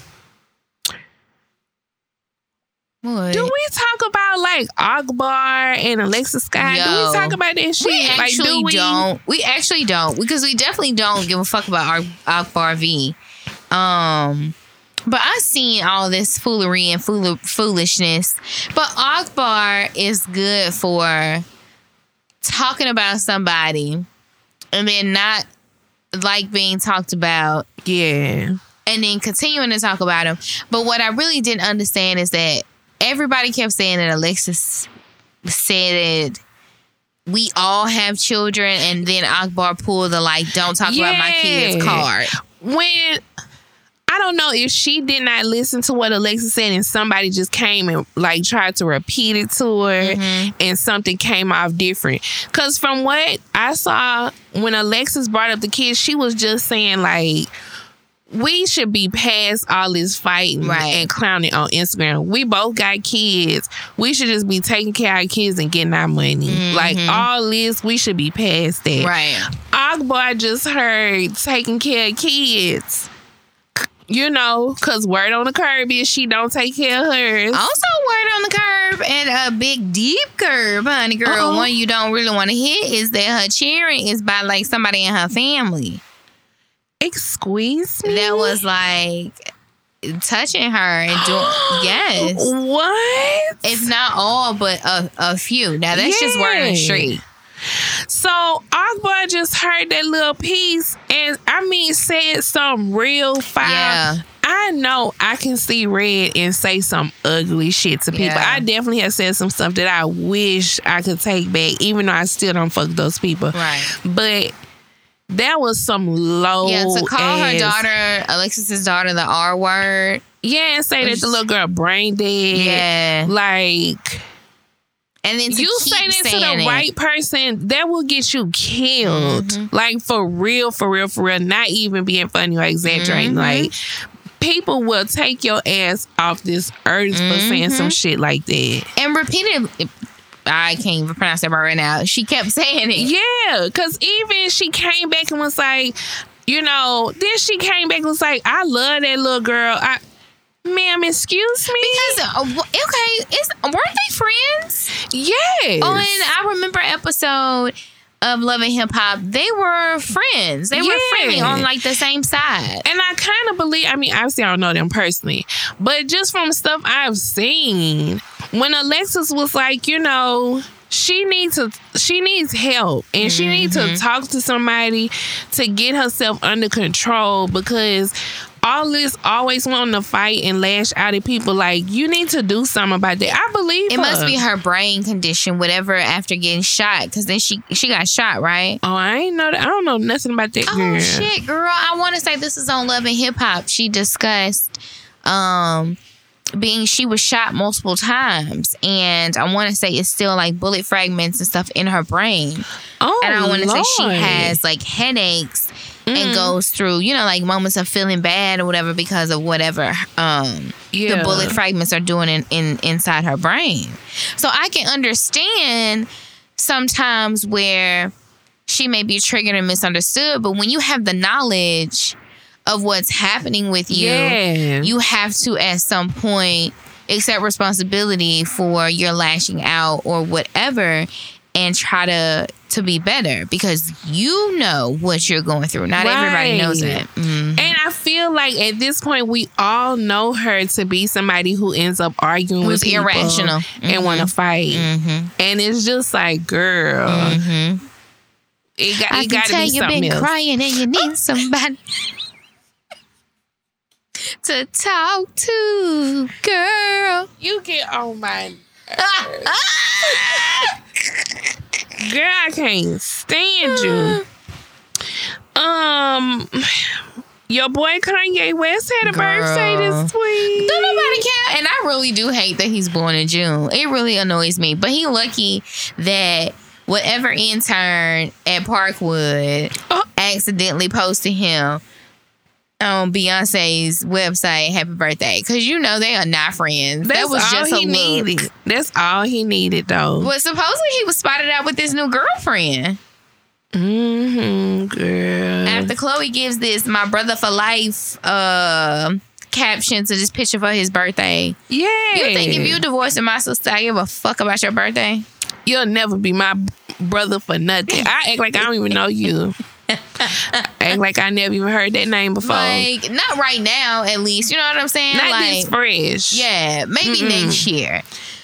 What?
do we talk about like Akbar and Alexa Scott? do we talk about that shit?
We
like,
actually
do we?
not We actually don't because we definitely don't give a fuck about our Akbar V. Um, but I've seen all this foolery and fool- foolishness. But Akbar is good for talking about somebody and then not like being talked about
Yeah.
and then continuing to talk about him. But what I really didn't understand is that everybody kept saying that Alexis said that we all have children, and then Akbar pulled the like, "Don't talk about my kids" card.
when I don't know if she did not listen to what Alexa said and somebody just came and like tried to repeat it to her
Mm-hmm.
and something came off different. Cause from what I saw when Alexis brought up the kids, she was just saying like we should be past all this fighting
Right.
and clowning on Instagram. We both got kids. We should just be taking care of our kids and getting our money. Like all this, we should be past that.
Mm-hmm. Right.
Akbar just heard taking care of kids. You know, cause word on the curb is she don't take care of hers.
Also, word on the curb and a big deep curb, honey girl.
Uh-oh.
One you don't really want to hit is that her cheering is by like somebody in her family
Excuse me.
that was like touching her and doing yes.
what?
It's not all, but a, a few. Now that's just word on the street.
So Akbar just heard that little piece and I mean said some real fire.
Yeah.
I know I can see red and say some ugly shit to people.
Yeah.
I definitely have said some stuff that I wish I could take back, even though I still don't fuck those people.
Right.
But that was some low.
Yeah, to call her daughter, Alexis's daughter, the R word.
Yeah, and say that the little girl brain dead.
Yeah.
Like
And then
you say that to the
it.
right person, that will get you killed.
Mm-hmm.
Like for real, for real, for real. Not even being funny or exaggerating.
Mm-hmm.
Like people will take your ass off this earth for saying
Mm-hmm.
some shit like that.
And repeated, I can't even pronounce that word right now. She kept saying it.
Yeah, because even she came back and was like, you know, then she came back and was like, I love that little girl. I, ma'am, excuse me.
Because, uh, okay, it's, weren't they friends?
yes.
On, I remember episode of Love and Hip Hop, they were friends. They were
Yeah.
friendly on like the same side.
And I kind of believe, I mean, obviously I don't know them personally, but just from stuff I've seen, when Alexis was like, you know, she needs to she needs help and she needs to talk to somebody to get herself under control because all this always wanting to fight and lash out at people like you need to do something about that. I believe
It
her.
must be her brain condition, whatever, after getting shot. Because then she she got shot, right?
Oh, I ain't know that. I don't know nothing about that girl.
Oh shit, girl! I want to say this is on Love and Hip Hop. She discussed um being she was shot multiple times, and I want to say it's still like bullet fragments and stuff in her brain.
Oh,
and I want to say she has like headaches
Mm.
and goes through you know like moments of feeling bad or whatever because of whatever um
Yeah.
the bullet fragments are doing in, in inside her brain. So I can understand sometimes where she may be triggered and misunderstood, but when you have the knowledge of what's happening with you,
Yeah.
you have to at some point accept responsibility for your lashing out or whatever and try to to be better because you know what you're going through. Not everybody knows it. Mm.
And I feel like at this point we all know her to be somebody who ends up arguing
Who's
with
irrational.
and want to fight.
Mm-hmm.
And it's just like, girl,
Mm-hmm.
it got
I
it
can tell
be
you've been
else.
crying and you need somebody to talk to, girl.
You get on my girl. I can't stand you. Um, your boy Kanye West had a birthday this week.
Don't nobody care. And I really do hate that he's born in June. It really annoys me. But he lucky that whatever intern at Parkwood
Oh.
accidentally posted him on Beyonce's website, "Happy Birthday," because you know they are not friends.
That's
that was
all
just
he
look.
needed. That's all he needed, though.
Well, supposedly he was spotted out with this new girlfriend.
Mm-hmm, girl.
After Khloé gives this "My brother for life" uh, caption to this picture for his birthday,
yeah.
you think if you divorcing my sister, I give a fuck about your birthday?
You'll never be my brother for nothing. I act like I don't even know you. act like I never even heard that name before.
Like, not right now, at least. You know what I'm saying?
Not
like,
this fresh.
yeah, maybe
Mm-mm.
next year.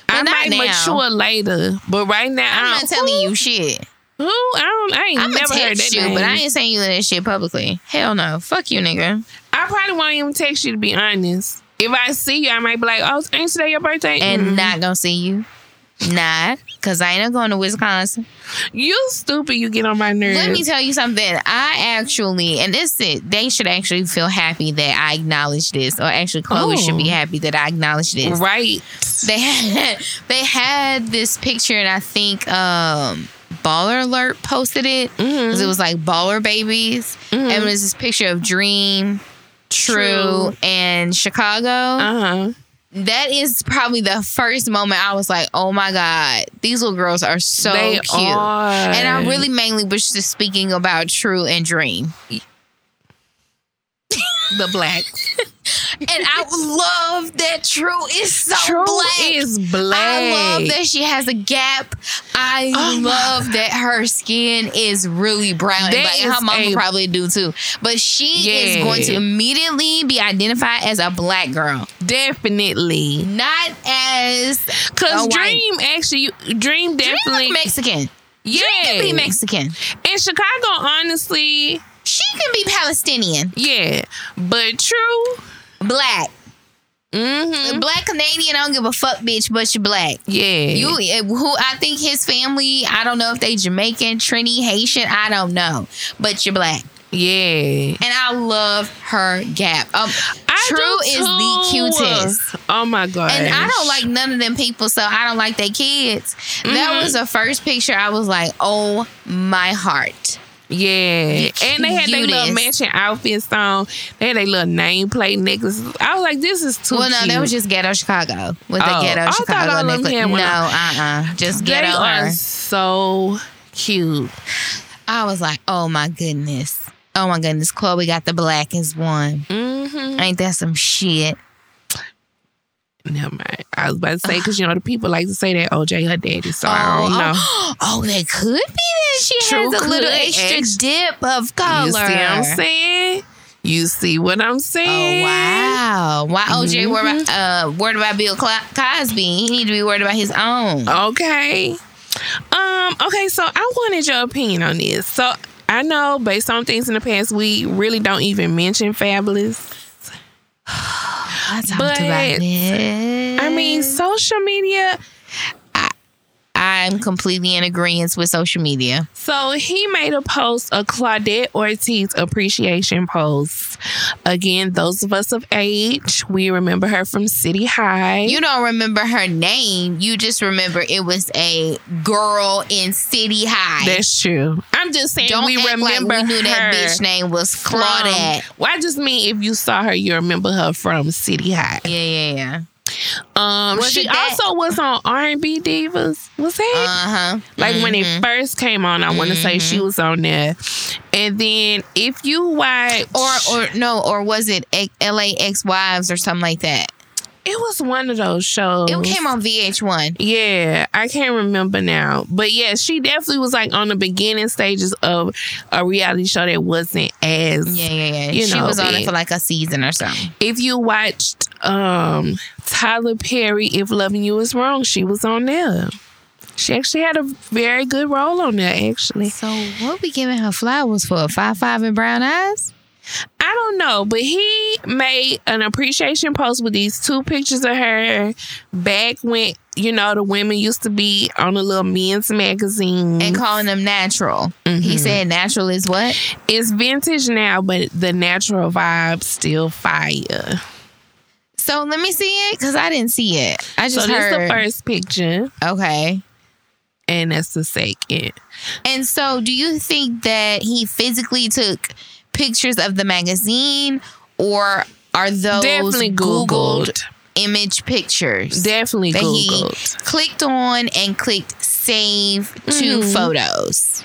I
But not
might
now.
mature later, but right now
I'm
I
not telling you shit.
Who? I don't. I ain't
I'm
never heard that
you,
name.
but I ain't saying you that shit publicly. Hell no. Fuck you, nigga.
I probably won't even text you to be honest. If I see you, I might be like, "Oh, ain't today your birthday?"
And
Mm.
not gonna see you. Not. Cause I ain't going to Wisconsin.
you stupid. You get on my nerves.
Let me tell you something. I actually, and this it, they should actually feel happy that I acknowledge this, or actually Khloé
Oh.
should be happy that I acknowledge this.
right.
They had they had this picture, and I think um Baller Alert posted it
Mm-hmm.
'Cause it was like baller babies, and it was this picture of Dream, True,
True.
and Chicago.
Uh huh.
That is probably the first moment I was like, "Oh my god, these little girls are so
they
cute."
are.
And I really mainly was just speaking about True and Dream.
the blacks.
And I love that True is so
True
black.
is black.
I love that she has a gap. I
Oh
love that her skin is really brown.
That
Like, her
a-
probably do too. But she is going to immediately be identified as a black girl,
Definitely.
not as
Cause
a white-
Dream actually, Dream
Dream
definitely,
look Mexican.
yeah.
Dream can be Mexican.
In Chicago, honestly,
She can be Palestinian,
yeah. But True,
black,
mm-hmm.
black Canadian. I don't give a fuck, bitch. But you're black.
yeah.
You, eh, who I think his family. I don't know if they Jamaican, Trini, Haitian. I don't know, but you're black,
yeah.
and I love her gap. Um,
I
True is the cutest.
Oh my god.
And I don't like none of them people, so I don't like their kids. That
Mhm.
was the first picture I was like, oh my heart.
Yeah, and they had their little matching outfits on. They had their little nameplate necklaces. I was like, "This is too."
well, no,
cute.
that was just Ghetto Chicago with the
Oh,
Ghetto
I thought
Chicago
all of them
necklace. No, uh, uh just
They
Ghetto
are
her.
so cute.
I was like, oh my goodness. Oh my goodness. Khloé got the blackest one.
Mm-hmm.
Ain't that some shit?
Never mind. I was about to say because you know the people like to say that OJ her daddy, so I don't know.
Oh, oh, that could be that she
True
has a little extra
Ex-
dip of color.
You see what I'm saying? You see what I'm saying?
Oh wow! Why OJ worried
Mm-hmm.
about uh, worried about Bill Cosby? He need to be worried about his own.
Okay. Um. Okay. So I wanted your opinion on this. So I know based on things in the past, we really don't even mention Fabolous.
I talked
but,
about this.
I mean, social media.
I'm completely in agreement with social media.
So he made a post, a Claudette Ortiz appreciation post. Again, those of us of age, we remember her from City High.
You don't remember her name. You just remember it was a girl in City High.
That's true. I'm just saying
don't
we
act
remember
like we knew that bitch name was
from-
Claudette.
Well, I just mean if you saw her, you remember her from City High.
Yeah, yeah, yeah.
Um,
Was
she also was on R and B Divas. Was that?
Uh huh.
like when it first came on, I want to say
Mm-hmm.
she was on there. And then if you watch,
Or or no, or was it A- LAX Wives or something like that?
It was one of those shows.
It came on VH1.
Yeah, I can't remember now. But yeah, she definitely was like on the beginning stages of a reality show that wasn't as
Yeah, yeah, yeah.
You
she
know,
was on it
big.
for like a season or something.
if you watched um Tyler Perry, If Loving You Is Wrong, she was on there. She actually had a very good role on there, actually.
So what we giving her flowers for? Five five and brown eyes?
I don't know, but he made an appreciation post with these two pictures of her back when, you know, the women used to be on the little men's magazine.
And calling them natural. He mm-hmm. said natural is what?
it's vintage now, but the natural vibe still fire.
So let me see it because I didn't see it. I
So
just
this is
heard.
the first picture.
Okay.
and that's the second.
And so, do you think that he physically took pictures of the magazine, or are those
Definitely
Googled,
Googled.
image pictures?
Definitely
that he
Googled.
clicked on and clicked save to
Mhm.
photos.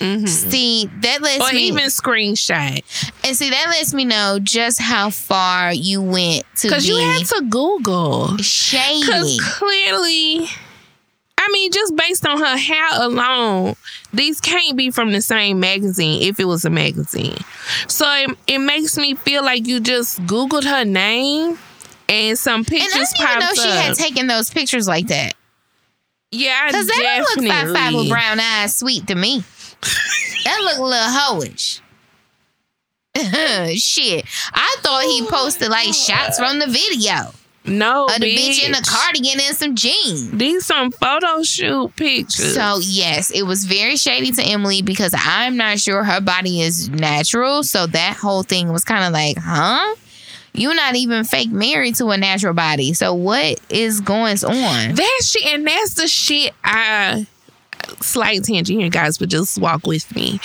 Mhm.
See, that lets
Or
me
even screenshot.
and see that lets me know just how far you went to
Because
be
you had to Google. Because clearly, I mean, just based on her hair alone, these can't be from the same magazine if it was a magazine. So it, it makes me feel like you just Googled her name and some pictures.
And I didn't even know
popped
she had taken those pictures like that.
yeah,
Because that don't look five five with brown eyes sweet to me. that look a little hoish. Shit. I thought he posted like shots from the video
no,
of the bitch in a cardigan and some jeans.
These some photo shoot pictures.
So yes, it was very shady to Emily because I'm not sure her body is natural. So that whole thing was kind of like, huh? You're not even fake married to a natural body. So what is going on?
That shit, and that's the shit I slight tangent here, guys, but just walk with me.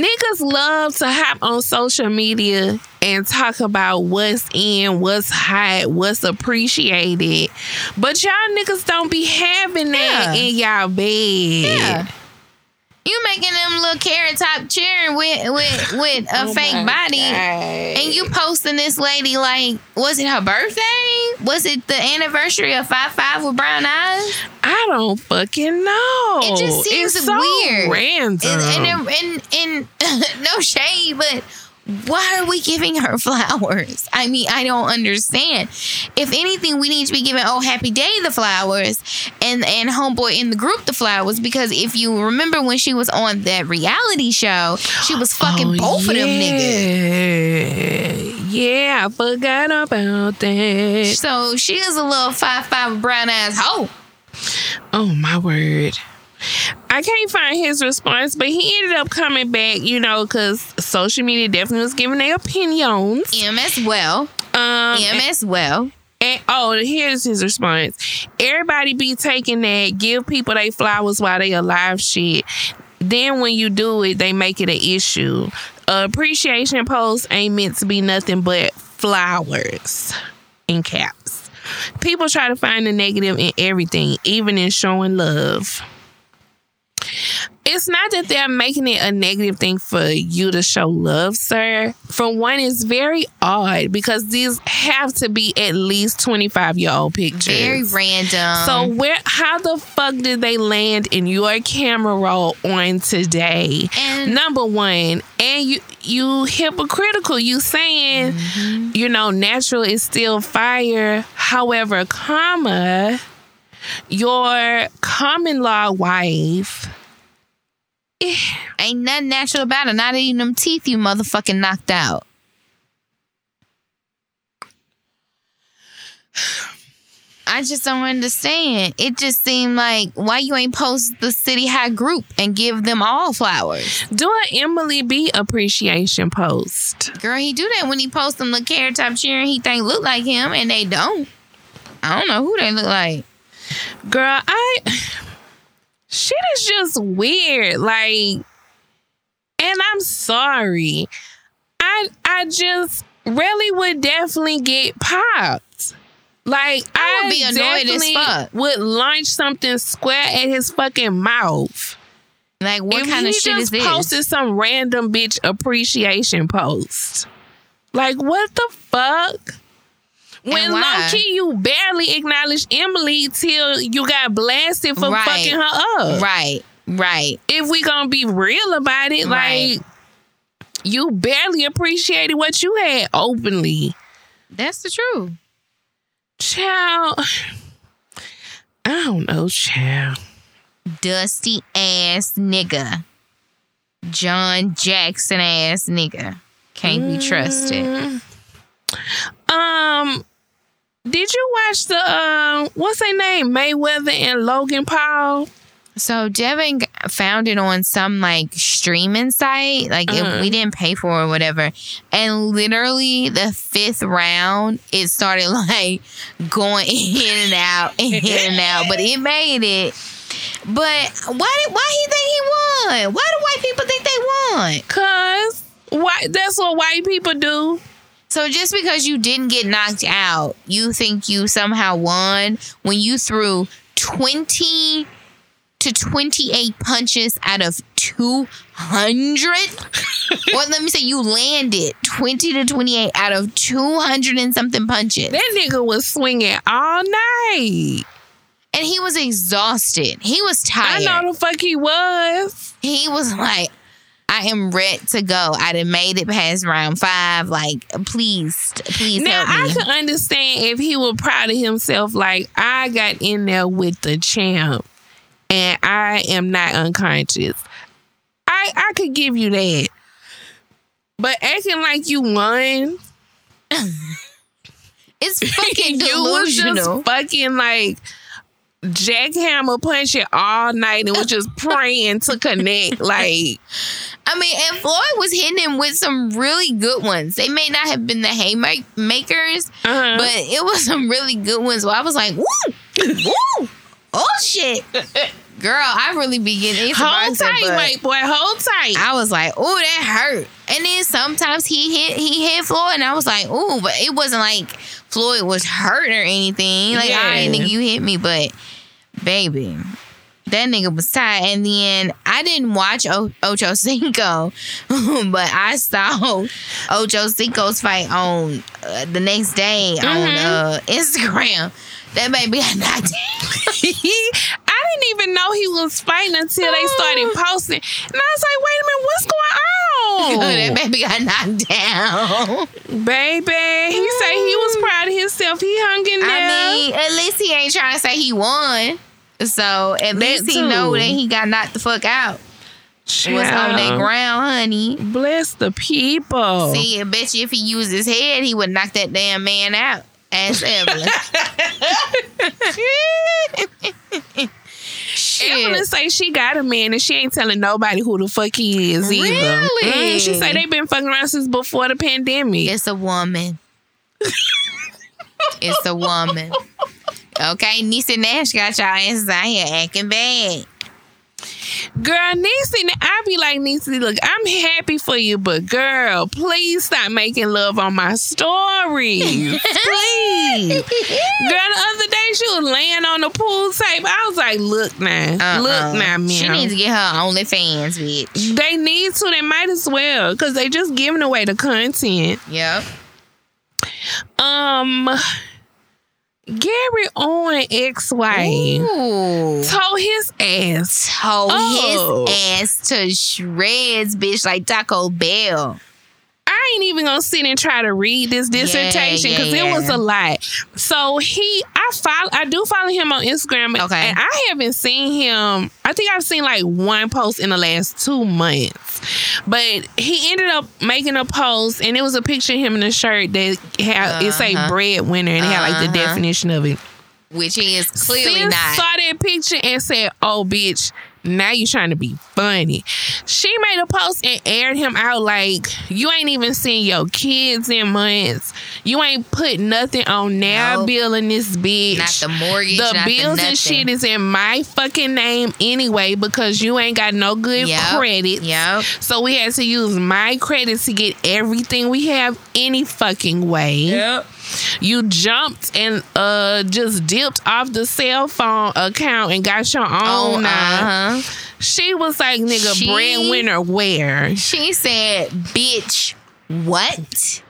Niggas love to hop on social media and talk about what's in, what's hot, what's appreciated. But y'all niggas don't be having that
Yeah.
in y'all bed.
Yeah. You making them little carrot top cheering with with with a
Oh
fake body.
God.
And you posting this lady like, was it her birthday? Was it the anniversary of Five Five with brown eyes?
I don't fucking know.
It just seems
it's so
weird.
Random.
And and, and, and, no shade, but why are we giving her flowers? I mean, I don't understand. If anything, we need to be giving oh happy day the flowers and and homeboy in the group the flowers because if you remember when she was on that reality show, she was fucking
Oh,
both of them niggas.
yeah. Yeah, I forgot about that.
So she is a little five five brown ass hoe.
Oh my word. I can't find his response, but he ended up coming back, you know, because social media definitely was giving their opinions.
M as well.
Um,
M as well.
and, oh, here's his response. Everybody be taking that, give people they flowers while they alive shit. Then when you do it, they make it an issue. A appreciation post ain't meant to be nothing but flowers in caps. People try to find the negative in everything, even in showing love. It's not that they're making it a negative thing for you to show love, sir. For one, it's very odd because these have to be at least 25 year old pictures.
Very random.
So where how the fuck did they land in your camera roll on today?
And-
Number one, and you you hypocritical. You saying
Mm-hmm.
you know natural is still fire. However, comma your common law wife.
Ain't nothing natural about it. Not eating them teeth you motherfucking knocked out. I just don't understand. It just seemed like why you ain't post the city high group and give them all flowers.
Do an Emily B appreciation post.
Girl, he do that when he post them the carrot top cheering he think look like him and they don't. I don't know who they look like.
Girl, I shit is just weird. Like, and I'm sorry. I I just really would definitely get popped. Like
I
I,
would be annoyed as fuck.
would launch something square at his fucking mouth.
Like what
if
kind of shit is this?
posted some random bitch appreciation post. Like what the fuck? When low key you barely acknowledged Emily till you got blasted for
Right.
fucking her up.
Right, right.
If we gonna be real about it,
Right.
like you barely appreciated what you had openly.
That's the truth.
Child. I don't know, child.
Dusty ass nigga. John Jackson ass nigga. Can't be trusted.
Mm. Um, did you watch the um what's their name? Mayweather and Logan Paul?
So Devin found it on some like streaming site. Like
Uh-huh.
if we didn't pay for or whatever. And literally the fifth round, it started like going in and out and in and out. But it made it. But why did why he think he won? Why do white people think they won?
Cause why that's what white people do.
So just because you didn't get knocked out, you think you somehow won when you threw 20 to 28 punches out of 200? well, let me say you landed 20 to 28 out of 200 and something punches.
That nigga was swinging all night.
And he was exhausted. He was tired.
I know the fuck he was.
He was like, I am ready to go. I done made it past round five. Like, please, please
Now
help
I can understand if he were proud of himself, like I got in there with the champ and I am not unconscious. I I could give you that. But acting like you won,
it's fucking
you was
delusional.
just fucking like jackhammer punching all night and was just praying to connect. Like
I mean, and Floyd was hitting him with some really good ones. They may not have been the haymakers,
uh-huh.
but it was some really good ones. Where I was like, woo, woo, oh shit, girl, I really be getting
hold tight,
but
boy, hold tight.
I was like, oh, that hurt. And then sometimes he hit he hit Floyd, and I was like, oh, but it wasn't like Floyd was hurt or anything. Like,
Yeah.
right, nigga, you hit me, but baby. That nigga was tired, and then I didn't watch o- Ocho Cinco, but I saw Ocho Cinco's fight on uh, the next day on
Mhm.
uh, Instagram. That baby got knocked.
I didn't even know he was fighting until they started oh. posting. And I was like, wait a minute, what's going on?
That baby got knocked down.
Baby, he said he was mm. proud of himself. He hung in there.
I mean, at least he ain't trying to say he won. So at least he
too.
know that he got knocked the fuck out. She was on that ground, honey.
Bless the people.
See, I bet you if he used his head, he would knock that damn man out. As Evelyn. Shit.
Evelyn say she got a man and she ain't telling nobody who the fuck he is either.
Really?
Mm, she say they been fucking around since before the pandemic.
It's a woman. it's a woman. Okay, Niecy Nash got y'all asses out here acting bad.
Girl, Niecy, I be like, Niecy, look, I'm happy for you, but girl, please stop making love on my story. please. Girl, the other day she was laying on the pool table. I was like, look now.
Uh-uh.
Look now, man.
She needs to get her OnlyFans, bitch.
they need to, they might as well, because they just giving away the content.
Yep.
Um Gary Owen ex-wife
Ooh.
told his ass.
Told
Oh.
his ass to shreds, bitch, like Taco Bell.
I ain't even gonna sit and try to read this dissertation
yeah,
because it was a lot. So he, I follow, I do follow him on Instagram,
Okay.
and I haven't seen him. I think I've seen like one post in the last two months, but he ended up making a post, and it was a picture of him in a shirt that had it say
Uh-huh.
breadwinner, and it had like the
Uh-huh.
definition of it.
Which he is clearly
Sis
not.
saw that picture and said, "Oh, bitch." Now you trying to be funny. She made a post and aired him out like you ain't even seen your kids in months. You ain't put nothing on now
Nope.
bill in this bitch.
Not the mortgage,
the
not the
bills
nothing.
and shit is in my fucking name anyway because you ain't got no good
Yep.
credit.
Yep.
So we had to use my credit to get everything we have any fucking way.
Yep.
You jumped and uh just dipped off the cell phone account and got your own.
Oh, uh-huh.
She was like, "Nigga,
She-
breadwinner, where?"
She said, bitch, what?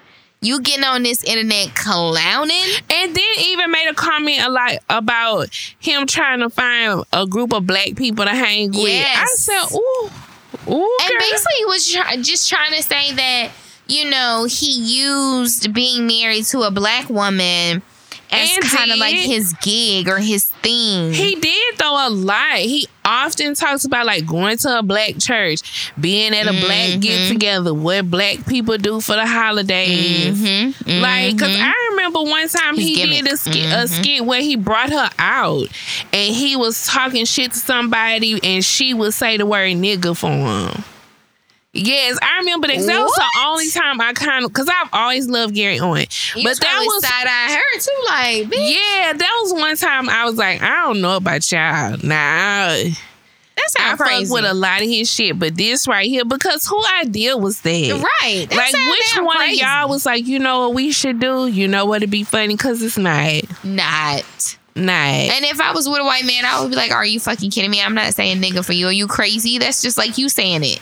You getting on this internet clowning?
And then even made a comment a lot about him trying to find a group of black people to hang with. I said, "Ooh, ooh."
And
girl."
basically, he was try- just trying to say that you know he used being married to a black woman as kind of like his gig or his thing.
He did though a lot. He often talks about like going to a black church, being at a black
Mm-hmm.
get together, what black people do for the holidays.
Mhm,
Like, cause
mhm.
I remember one time he
gimmick.
did a skit, a
Mhm.
skit where he brought her out, and he was talking shit to somebody, and she would say the word nigga for him. Yes, I remember that. That was the only time I kind of, because I've always loved Gary Owen.
You
but that was,
side eye her too, like bitch.
yeah, that was one time I was like, I don't know about y'all. Nah,
That's how
I
not
fuck with a lot of his shit, but this right here, because who idea was that?
right. That
Like, which one
crazy.
of y'all was like, you know what we should do? You know what? It'd be funny because it's not.
not?
Not.
And if I was with a white man, I would be like, "Are you fucking kidding me? I'm not saying nigga for you. Are you crazy? That's just like you saying it.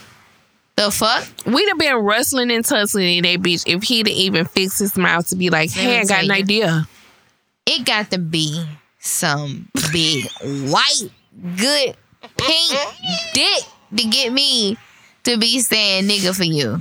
The fuck?
We'd have been rustling and tussling in that bitch if he'd have even fixed his mouth to be like, hey, I got an idea.
It got to be some big white good pink dick to get me to be saying nigga for you.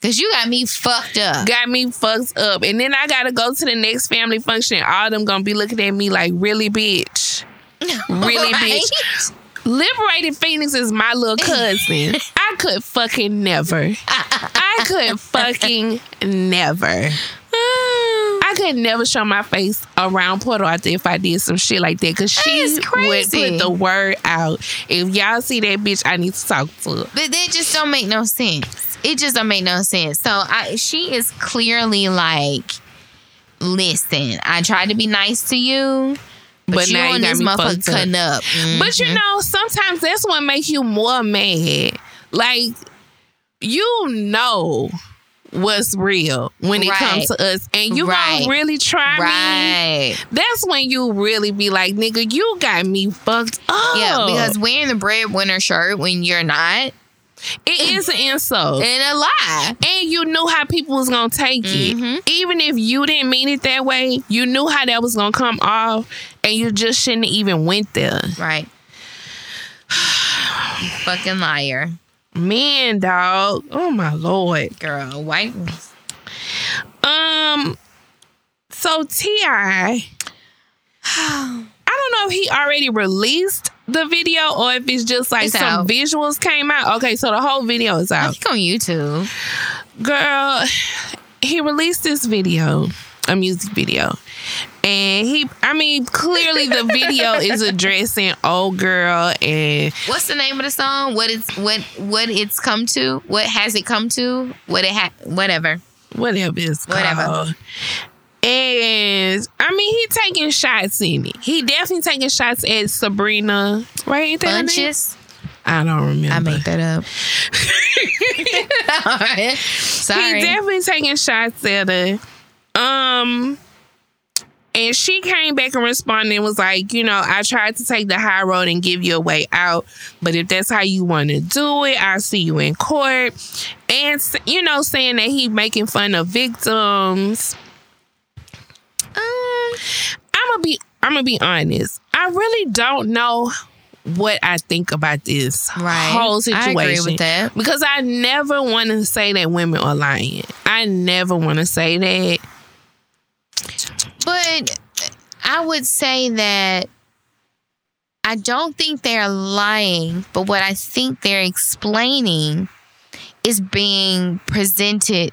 Cause you got me fucked up.
Got me fucked up. And then I gotta go to the next family function. All them gonna be looking at me like, really, bitch? Really, bitch? Liberated Phoenix is my little cousin. I could fucking never. I could fucking never. Mm. I could never show my face around Puerto there if I did some shit like that. Cause she would
crazy.
put the word out. If y'all see that bitch, I need to talk to her.
But that just don't make no sense. It just don't make no sense. So I she is clearly like, listen, I tried to be nice to you, but,
But
you
now you got
this
me
motherfucker
fucked up.
cutting up.
But
Mm-hmm.
you know, sometimes that's what makes you more mad. Like, you know what's real when it
Right.
comes to us, and you
Right.
gonna really try me.
right.
That's when you really be like, nigga, you got me fucked up.
Yeah, because wearing the breadwinner shirt when you're not,
it is an insult.
and a lie.
And you knew how people was gonna take
Mhm.
it. Even if you didn't mean it that way, you knew how that was gonna come off, and you just shouldn't have even went there.
Right. You fucking liar.
Man, dog. Oh my lord.
Girl, white.
Um. So T.I., I don't know if he already released the video or if it's just like
It's
some
out.
visuals came out. Okay, so the whole video is
I
out.
think on YouTube.
Girl, he released this video, a music video. And he, I mean, clearly the video is addressing old girl and
What's the name of the song? What it's what what it's come to? What has it come to? What it ha whatever.
whatever it's
Whatever.
called. And I mean, he taking shots in it. He definitely taking shots at Sabrina. Right?
Bunches.
I don't remember.
I made that up. All right. Sorry.
He definitely taking shots at her. Um, and she came back and responded and was like, you know, I tried to take the high road and give you a way out, but if that's how you want to do it, I'll see you in court. And you know, saying that he making fun of victims. I'm gonna be, I'm gonna be honest. I really don't know what I think about this
Right.
whole
I
situation
agree with that.
because I never want to say that women are lying. I never want to say that.
But I would say that I don't think they're lying, but what I think they're explaining is being presented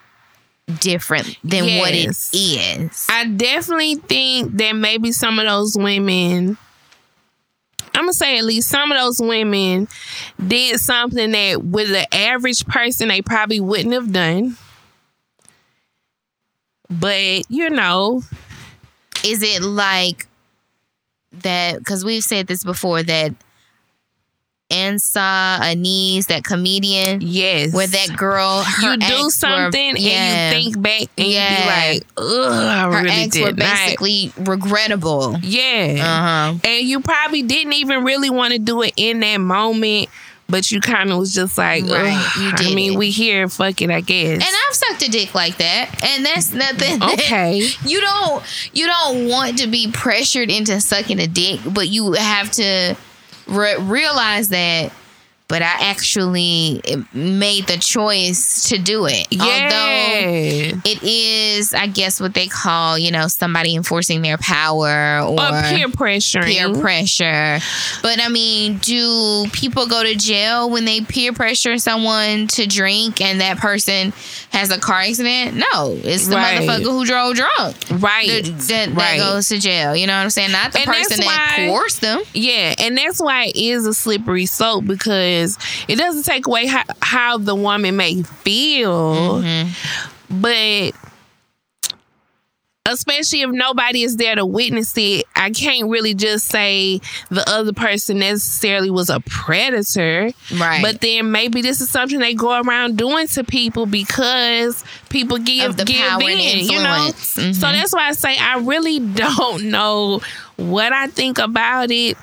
different than what it is.
I definitely think that maybe some of those women, I'm gonna say at least some of those women did something that with the average person they probably wouldn't have done. But you know,
Is it like that? Because we've said this before that Ansa Anise, that comedian,
yes,
where that girl,
you do
ex were-
something
yeah,
and you think back and
Yeah.
you be like, ugh, I
her
really
ex
did
were
not.
basically regrettable.
Yeah.
Uh huh.
and you probably didn't even really want to do it in that moment, but you kind of was just like,
Right,
"Ugh,
you
I
did
mean,
it.
we here, fuck it, I guess.
And I've sucked a dick like that, and that's nothing. that-
Okay.
you don't you don't want to be pressured into sucking a dick, but you have to re- realize that. But I actually made the choice to do it, although it is, I guess, what they call you know somebody enforcing their power or
Or peer pressure.
peer pressure. But I mean, do people go to jail when they peer pressure someone to drink and that person has a car accident? No, it's the
Right.
motherfucker who drove drunk
Right.
that, that, that goes to jail. You know what I'm saying? Not the
And
person that
why-
coerced them.
Yeah, and that's why it is a slippery slope because because it doesn't take away how, how the woman may feel, but especially if nobody is there to witness it, I can't really just say the other person necessarily was a predator.
Right.
But then maybe this is something they go around doing to people because people give give in, you know.
Mhm.
So that's why I say I really don't know what I think about it.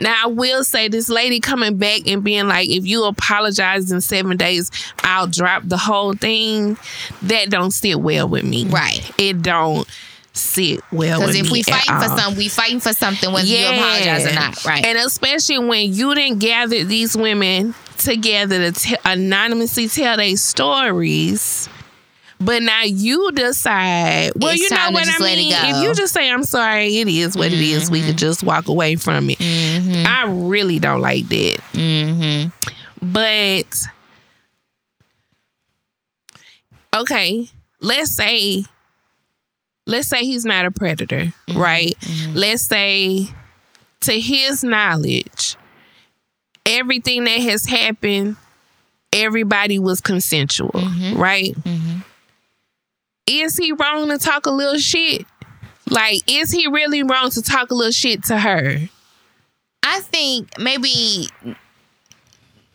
Now I will say this lady coming back and being like, if you apologize in seven days, I'll drop the whole thing. That don't sit well with me.
Right.
It don't sit well with
Because if we fighting for something, we fighting for something whether you apologize or not. Right.
And especially when you didn't gather these women together to t- anonymously tell their stories. But now you decide. Well,
It's
you know what I mean.
Mm-hmm.
If you just say, "I'm sorry," it is what it is. We could just walk away from it. Mm-hmm. I really don't like that.
mm-hmm.
But okay, let's say let's say he's not a predator, mm-hmm. right? Mm-hmm. Let's say to his knowledge, everything that has happened, everybody was consensual, right? Is he wrong to talk a little shit? Like, is he really wrong to talk a little shit to her?
I think maybe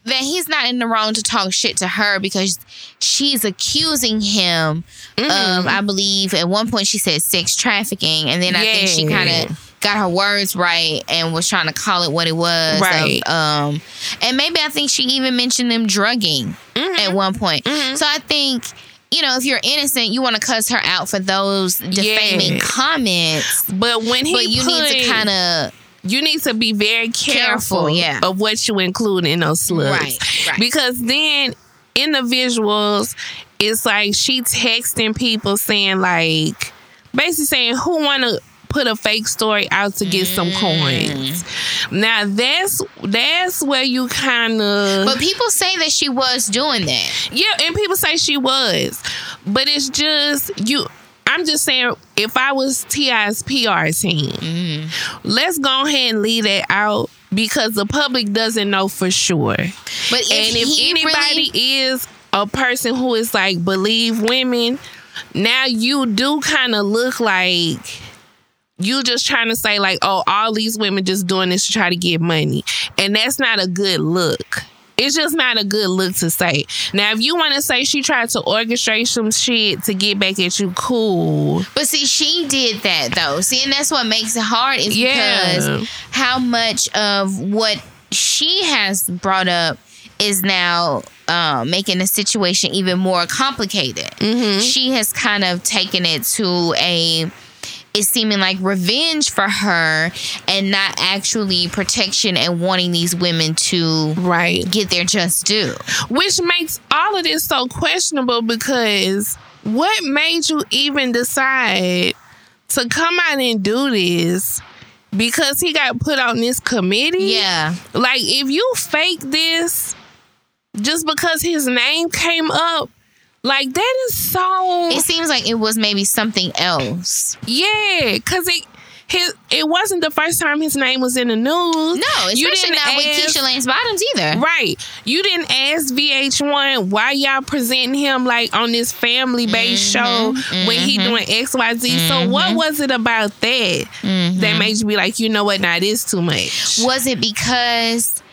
that he's not in the wrong to talk shit to her because she's accusing him of, mm. I believe, at one point she said sex trafficking, and then I think she kind of got her words right and was trying to call it what it was. of,
Right.
um, and maybe I think she even mentioned them drugging mm-hmm. at one point. Mm-hmm. So I think. You know, if you're innocent, you want to cuss her out for those defaming
Yeah.
comments,
But when he
but you need to kind of
you need to be very careful,
Careful, yeah.
of what you include in those slugs.
Right, right.
Because then in the visuals, it's like she texting people saying like basically saying who wanna put a fake story out to get some
Mm.
coins. Now that's that's where you kinda
But people say that she was doing that.
yeah, and people say she was. But it's just you I'm just saying if I was T.I.'s PR team, let's go ahead and leave that out because the public doesn't know for sure.
But if
and if anybody
really,
is a person who is like believe women, now you do kind of look like you just trying to say like, oh, all these women just doing this to try to get money, and that's not a good look. It's just not a good look to say. Now, if you want to say she tried to orchestrate some shit to get back at you, cool.
but see, she did that though. See, and that's what makes it hard is
Yeah.
because how much of what she has brought up is now uh, making the situation even more complicated.
Mm-hmm.
She has kind of taken it to a it's seeming like revenge for her and not actually protection and wanting these women to
Right.
get their just due.
Which makes all of this so questionable because what made you even decide to come out and do this? Because he got put on this committee?
Yeah.
Like, if you fake this just because his name came up, like, that is so.
It seems like it was maybe something else.
yeah, because it. His, it wasn't the first time his name was in the news.
No,
You
especially
didn't
not with
ask-
Keisha Lance bottoms either.
Right. You didn't ask VH1 why y'all presenting him like on this family based
Mm-hmm,
show when he doing XYZ. So what was it about that
Mm-hmm.
that made you be like, you know what, now this too much?
Was it because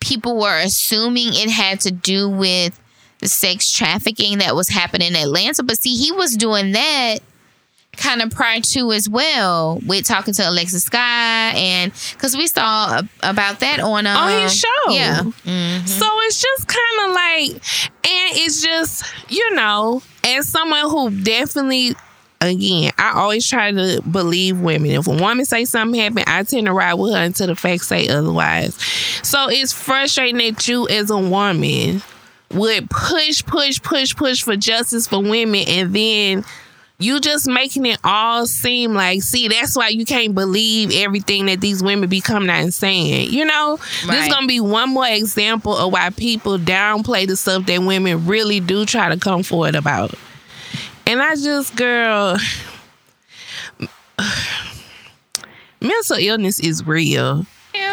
people were assuming it had to do with sex trafficking that was happening in Atlanta? But see, he was doing that kind of prior to as well with talking to Alexa Sky and because we saw a- about that on um,
on his show.
Yeah.
So it's just kind of like, and it's just, you know, as someone who definitely, again, I always try to believe women. If a woman say something happened, I tend to ride with her until the facts say otherwise. So it's frustrating that you, as a woman, would push, push, push, push for justice for women, and then you just making it all seem like, see, that's why you can't believe everything that these women be coming out and saying. You know, this
Right.
gonna be one more example of why people downplay the stuff that women really do try to come forward about. And I just, girl, mental illness is real.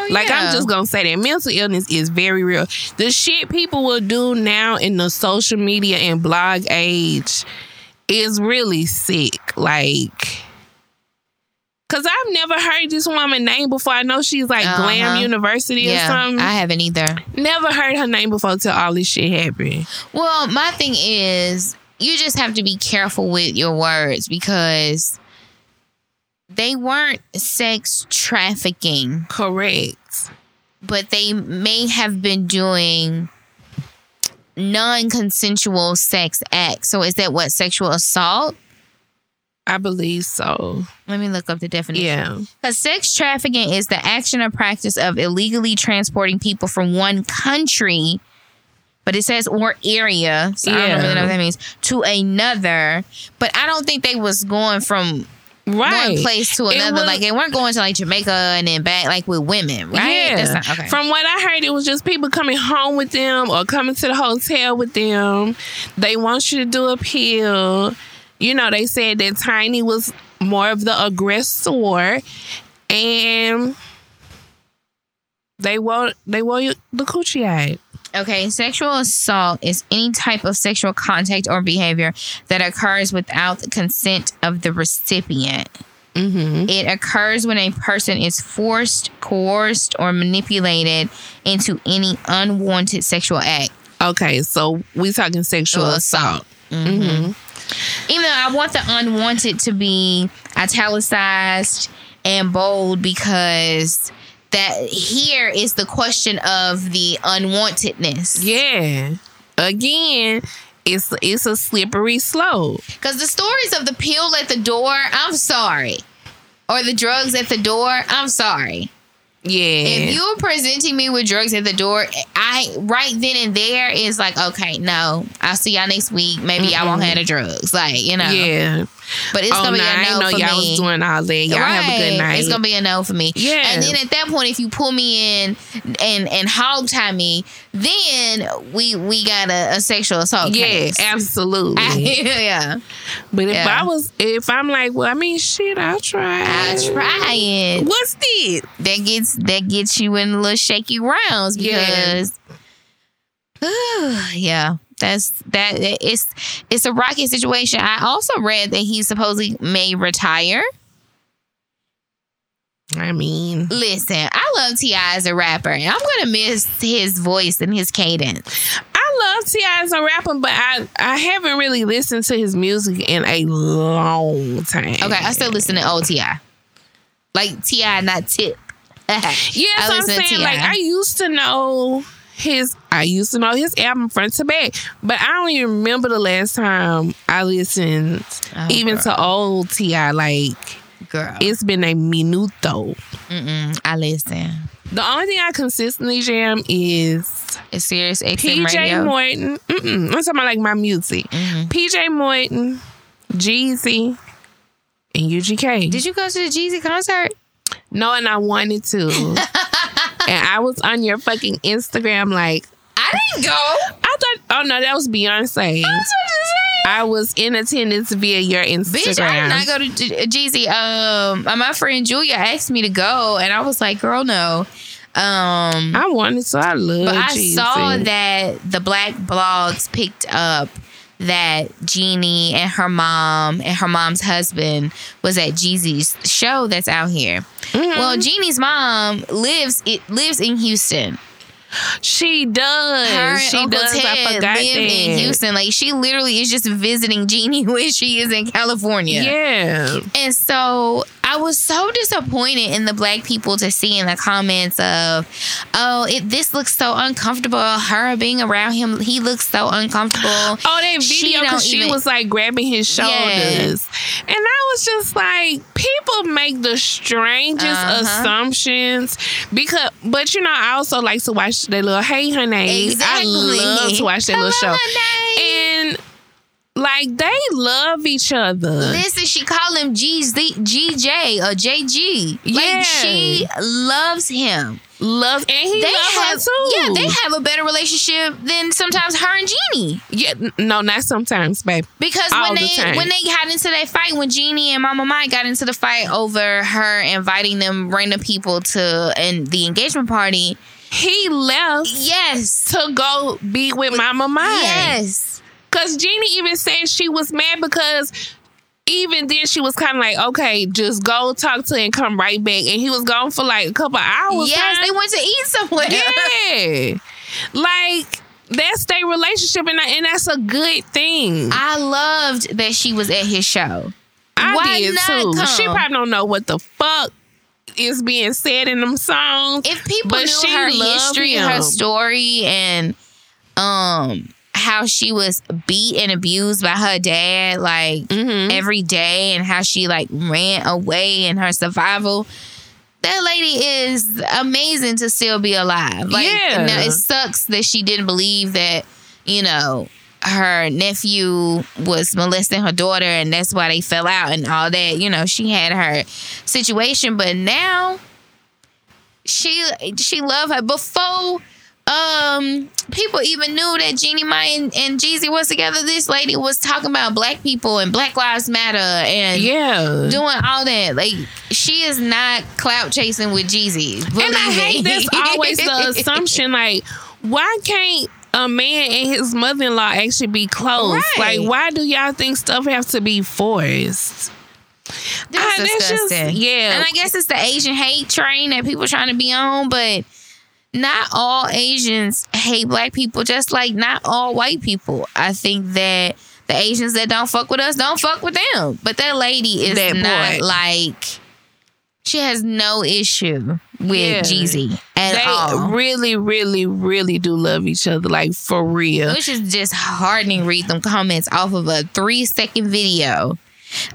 Like
yeah.
I'm just gonna say that mental illness is very real. The shit people will do now in the social media and blog age is really sick. Like Cause I've never heard this woman name before. I know she's like
Uh-huh.
Glam University or something.
I haven't either.
never heard her name before till all this shit happened.
Well, my thing is, you just have to be careful with your words because they weren't sex trafficking,
Correct.
but they may have been doing non consensual sex acts. So, is that what sexual assault?
I believe so.
Let me look up the definition.
Yeah.
Because sex trafficking is the action or practice of illegally transporting people from one country, but it says or area, so I don't really know what that means, to another. But I don't think they was going from
Right.
one place to another.
was-
like they weren't going to like Jamaica and then back like with women, right?
Yeah.
Not, okay.
From what I heard, it was just people coming home with them or coming to the hotel with them. They want you to do a pill. You know, they said that Tiny was more of the aggressor, and they want they want the coochie out.
Okay, sexual assault is any type of sexual contact or behavior that occurs without the consent of the recipient.
Mm-hmm.
It occurs when a person is forced, coerced, or manipulated into any unwanted sexual act.
Okay, so we talking sexual
Sexual
assault.
Even though I want the unwanted to be italicized and bold because that here is the question of the unwantedness.
Yeah. Again, it's it's a slippery slope.
Because the stories of the pill at the door, I'm sorry. Or the drugs at the door, I'm sorry.
Yeah.
If you're presenting me with drugs at the door, I right then and there is like, okay, no, I'll see y'all next week. Maybe I won't have the drugs, like you know.
yeah.
But it's
oh,
gonna be
nah,
a
I
no
didn't know
for
y'all
me.
was doing all that. Y'all have a good
Right.
night.
It's gonna be a no for me.
Yeah.
And then at that point, if you pull me in and and hog tie me, then we we got a, a sexual assault
yeah,
case.
absolutely.
yeah.
but if
yeah.
I was, if I'm like, well, I mean, shit, I'll try.
I'll try it.
What's this?
that gets that gets you in a little shaky rounds
Yeah.
because yeah that's that it's it's a rocky situation. I also read that he supposedly may retire.
I mean,
listen i love ti as a rapper and i'm gonna miss his voice and his cadence.
I love Ti as a rapper, but I I haven't really listened to his music in a long time.
okay i still listen to old ti like ti not tip.
Yeah, so I'm saying like I used to know his I used to know his album front to back, but I don't even remember the last time I listened
Oh,
even
girl.
to old Ti. Like
girl
it's been a minuto.
Mm-mm, i listen
The only thing I consistently jam is
it's Sirius XM
PJ
radio
Morton. Mm-mm, I'm talking about like my music.
Mhm.
PJ Morton, Jeezy, and UGK.
did you go to the jeezy concert
No, and I wanted to. and I was on your fucking Instagram like
i didn't go
I thought, oh no, that was Beyonce. I was in attendance via your Instagram.
Bitch, I did not go to Jeezy. Um, uh, my friend Julia asked me to go, and I was like, "Girl, no." Um,
I wanted to. I love
but I
Jeezy.
saw that the black blogs picked up that Jeannie and her mom and her mom's husband was at Jeezy's show that's out here.
Mm-hmm.
Well, Jeannie's mom lives it lives in Houston.
She does.
Her and
she
Uncle
does. I
Ted
forgot
live in. Houston. Like she literally is just visiting Jeannie when she is in California.
Yeah.
And so I was so disappointed in the black people to see in the comments of, oh, it, this looks so uncomfortable. Her being around him, he looks so uncomfortable.
Oh, that video because she
even-
was like grabbing his shoulders, and I was just like, people make the strangest
Uh-huh.
assumptions because, but you know, I also like to watch that little Hey Honey.
Exactly.
I love to watch that little show,
honey.
and Like they love each other.
Listen, she called him GZ, GJ or uh, JG.
Yeah.
Like she loves him.
Loves and he
They
loves
have,
her too.
yeah, they have a better relationship than sometimes her and Jeannie.
Yeah, no, not sometimes, babe.
Because
All
when
the
they
time.
when they got into that fight, when Jeannie and Mama Mike got into the fight over her inviting them random people to and the engagement party,
He left
yes,
to go be with Mama Mike.
yes,
Cause Jeannie even said she was mad because even then she was kind of like, okay, just go talk to and come right back. And he was gone for like a couple hours.
yes. They went to eat somewhere.
Yeah. like that's their relationship and, and that's a good thing. I,
loved that she was at his show.
I did
not
too.
come?
She probably don't know what the fuck is being said in them songs.
if people
But
knew
she
her history,
him.
her story, and um how she was beat and abused by her dad like
Mhm.
every day and how she like ran away in her survival that lady is amazing to still be alive like
Yeah.
now it sucks that she didn't believe that you know her nephew was molesting her daughter and that's why they fell out and all that you know she had her situation but now she she loved her before um people even knew that Jeannie Mai and, and Jeezy was together. This lady was talking about black people and Black Lives Matter and
yeah.
doing all that. Like she is not clout chasing with Jeezy.
And I hate that's always the assumption. Like, why can't a man and his mother in law actually be close?
Right.
Like, why do y'all think stuff has to be forced?
That's
Ah, that's just-
disgusting.
yeah.
And I guess it's the Asian hate train that people trying to be on, but not all Asians hate black people, just like not all white people. I think that the Asians that don't fuck with us don't fuck with them. But that lady is
That
not
boy.
like she has no issue with
Yeah.
Jeezy at
they
all.
really, really, really do love each other, like for real.
Which is just hardening read them comments off of a three second video.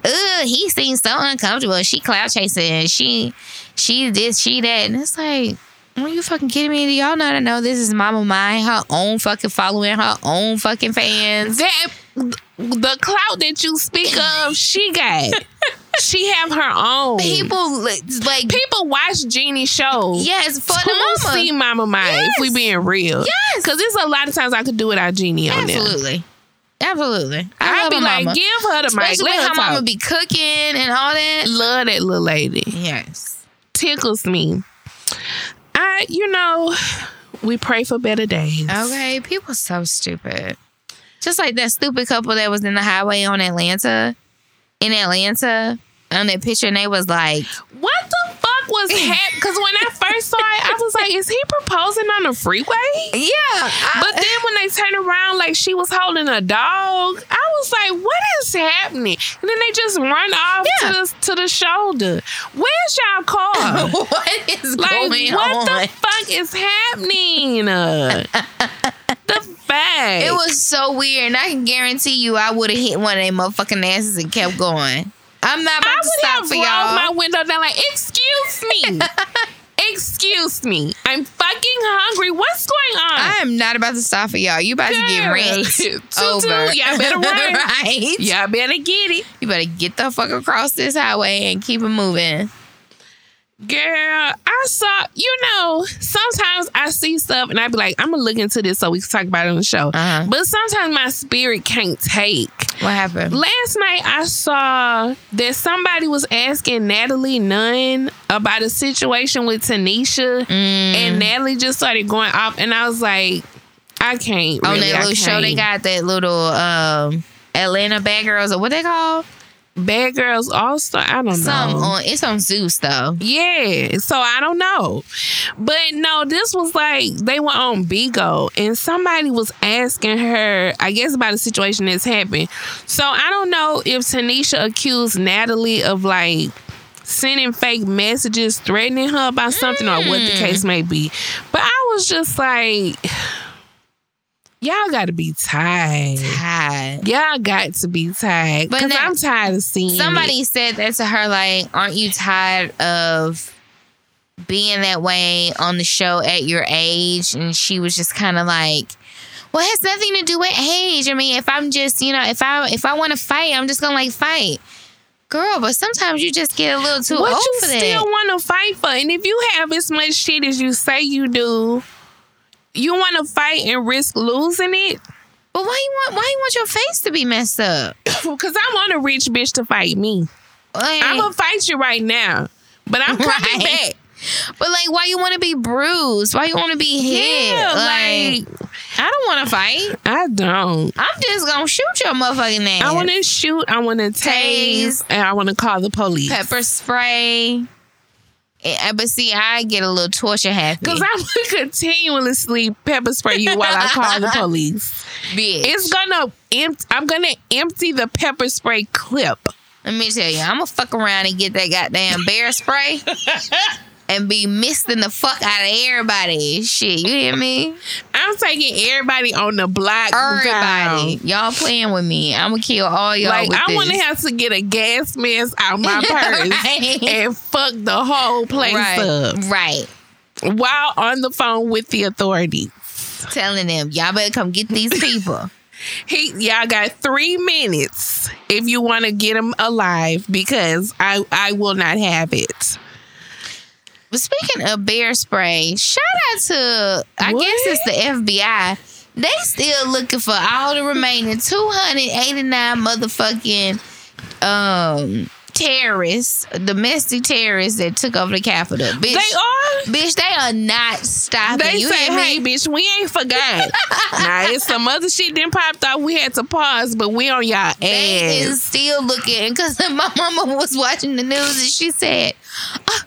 Ugh, he seems so uncomfortable. She cloud chasing. She she this, she that. And it's like, are you fucking kidding me? Do y'all not know this is Mama Mai, her own fucking following, her own fucking fans?
That the clout that you speak of, she got. she have her own.
People like
People watch Jeannie shows.
yes for
to
the mama.
see Mama Maya, if we being real.
Yes.
Because there's a lot of times I could do without Jeannie on there.
Absolutely. Absolutely. I
I'd be like,
mama.
give her the mic.
Especially when
Let
her mama be cooking and all that.
Love that little lady.
Yes.
Tickles me. I, you know, we pray for better days.
Okay, people so stupid. Just like that stupid couple that was in the highway on Atlanta, in Atlanta, on that picture, and they was like,
What the fuck was happening? Because when I first saw it, I was like, is he proposing on the freeway?
"Yeah,"
But then when they turned around, like she was holding a dog, I was like, "What is happening?" And then they just run off
Yeah.
to the to the shoulder. Where's y'all car?
what is
like,
going
what
on?
the fuck is happening? Uh, the fact
it was so weird, and I can guarantee you, I would have hit one of them motherfucking asses and kept going. I'm not about
I
to stop for y'all.
my window down, like, "Excuse me." Excuse me. I'm fucking hungry. What's going on?
I am not about to stop for y'all. You about to get
Girl.
rent over.
y'all better run.
right?
Y'all better get it.
You better get the fuck across this highway and keep it moving.
Girl, I saw, you know, sometimes I see stuff and I'd be like, I'm gonna look into this so we can talk about it on the show.
Uh-huh.
But sometimes my spirit can't take.
What happened?
Last night I saw that somebody was asking Natalie Nunn about a situation with Tanisha,
Mm.
and Natalie just started going off, and I was like, I can't.
on that
I
little show they got that little um Atlanta Bad Girls or what they call
Bad Girls All Star. I don't
some
know.
on it's on Zeus though.
Yeah, so I don't know. But no, this was like they were on Bigo and somebody was asking her, I guess, about a situation that's happened. So I don't know if Tanisha accused Natalie of like sending fake messages threatening her about something or what the mm. case may be. But I was just like, y'all got to be tired.
God.
Y'all got to be tired.
But now-
I'm tired of seeing it.
Somebody said that to her like, aren't you tired of being that way on the show at your age? And she was just kind of like, Well, it has nothing to do with age. I mean, if I'm just, you know, if I if I want to fight, I'm just gonna like fight. Girl, but sometimes you just get a little too
what
old
you
for
still want to fight for? And if you have as much shit as you say you do, you want to fight and risk losing it?
But why you want why you want your face to be messed up?
Because I want a rich bitch to fight me.
Like,
I'm gonna fight you right now, but I'm coming
Right.
back.
but like, why you want to be bruised? Why you want to be hit?
Yeah,
like,
like
I don't want to fight.
I don't.
I'm just gonna shoot your motherfucking ass.
I want to shoot. I want to tase,
Tase.
and I want to call the police.
pepper spray. Eh, But see, I get a little torture happy.
Because I'm continuously pepper spray you while I call the police.
bitch.
It's gonna empty. I'm gonna empty the pepper spray clip.
Let me tell you, I'm gonna fuck around and get that goddamn bear spray and be misting the fuck out of everybody. Shit, you hear me?
I'm taking everybody on the block.
Everybody,
down.
y'all playing with me. I'm gonna kill all y'all.
Like I want to have to get a gas mask out my purse
Right.
and fuck the whole place
right,
up
right.
while on the phone with the authorities.
Telling them, y'all better come get these people.
He, y'all got three minutes if you want to get him alive because I, I will not have it.
But speaking of bear spray, shout out to I
What?
guess it's the FBI. They still looking for all the remaining 289 motherfucking um terrorists, domestic terrorists that took over the Capitol. Bitch,
They are.
bitch, they are not stopping.
They
you
say, "Hey,
me?
bitch, we ain't forgot." now it's some other shit then popped off. We had to pause, but we on y'all ass.
They is still looking because my mama was watching the news and she said, "Uh,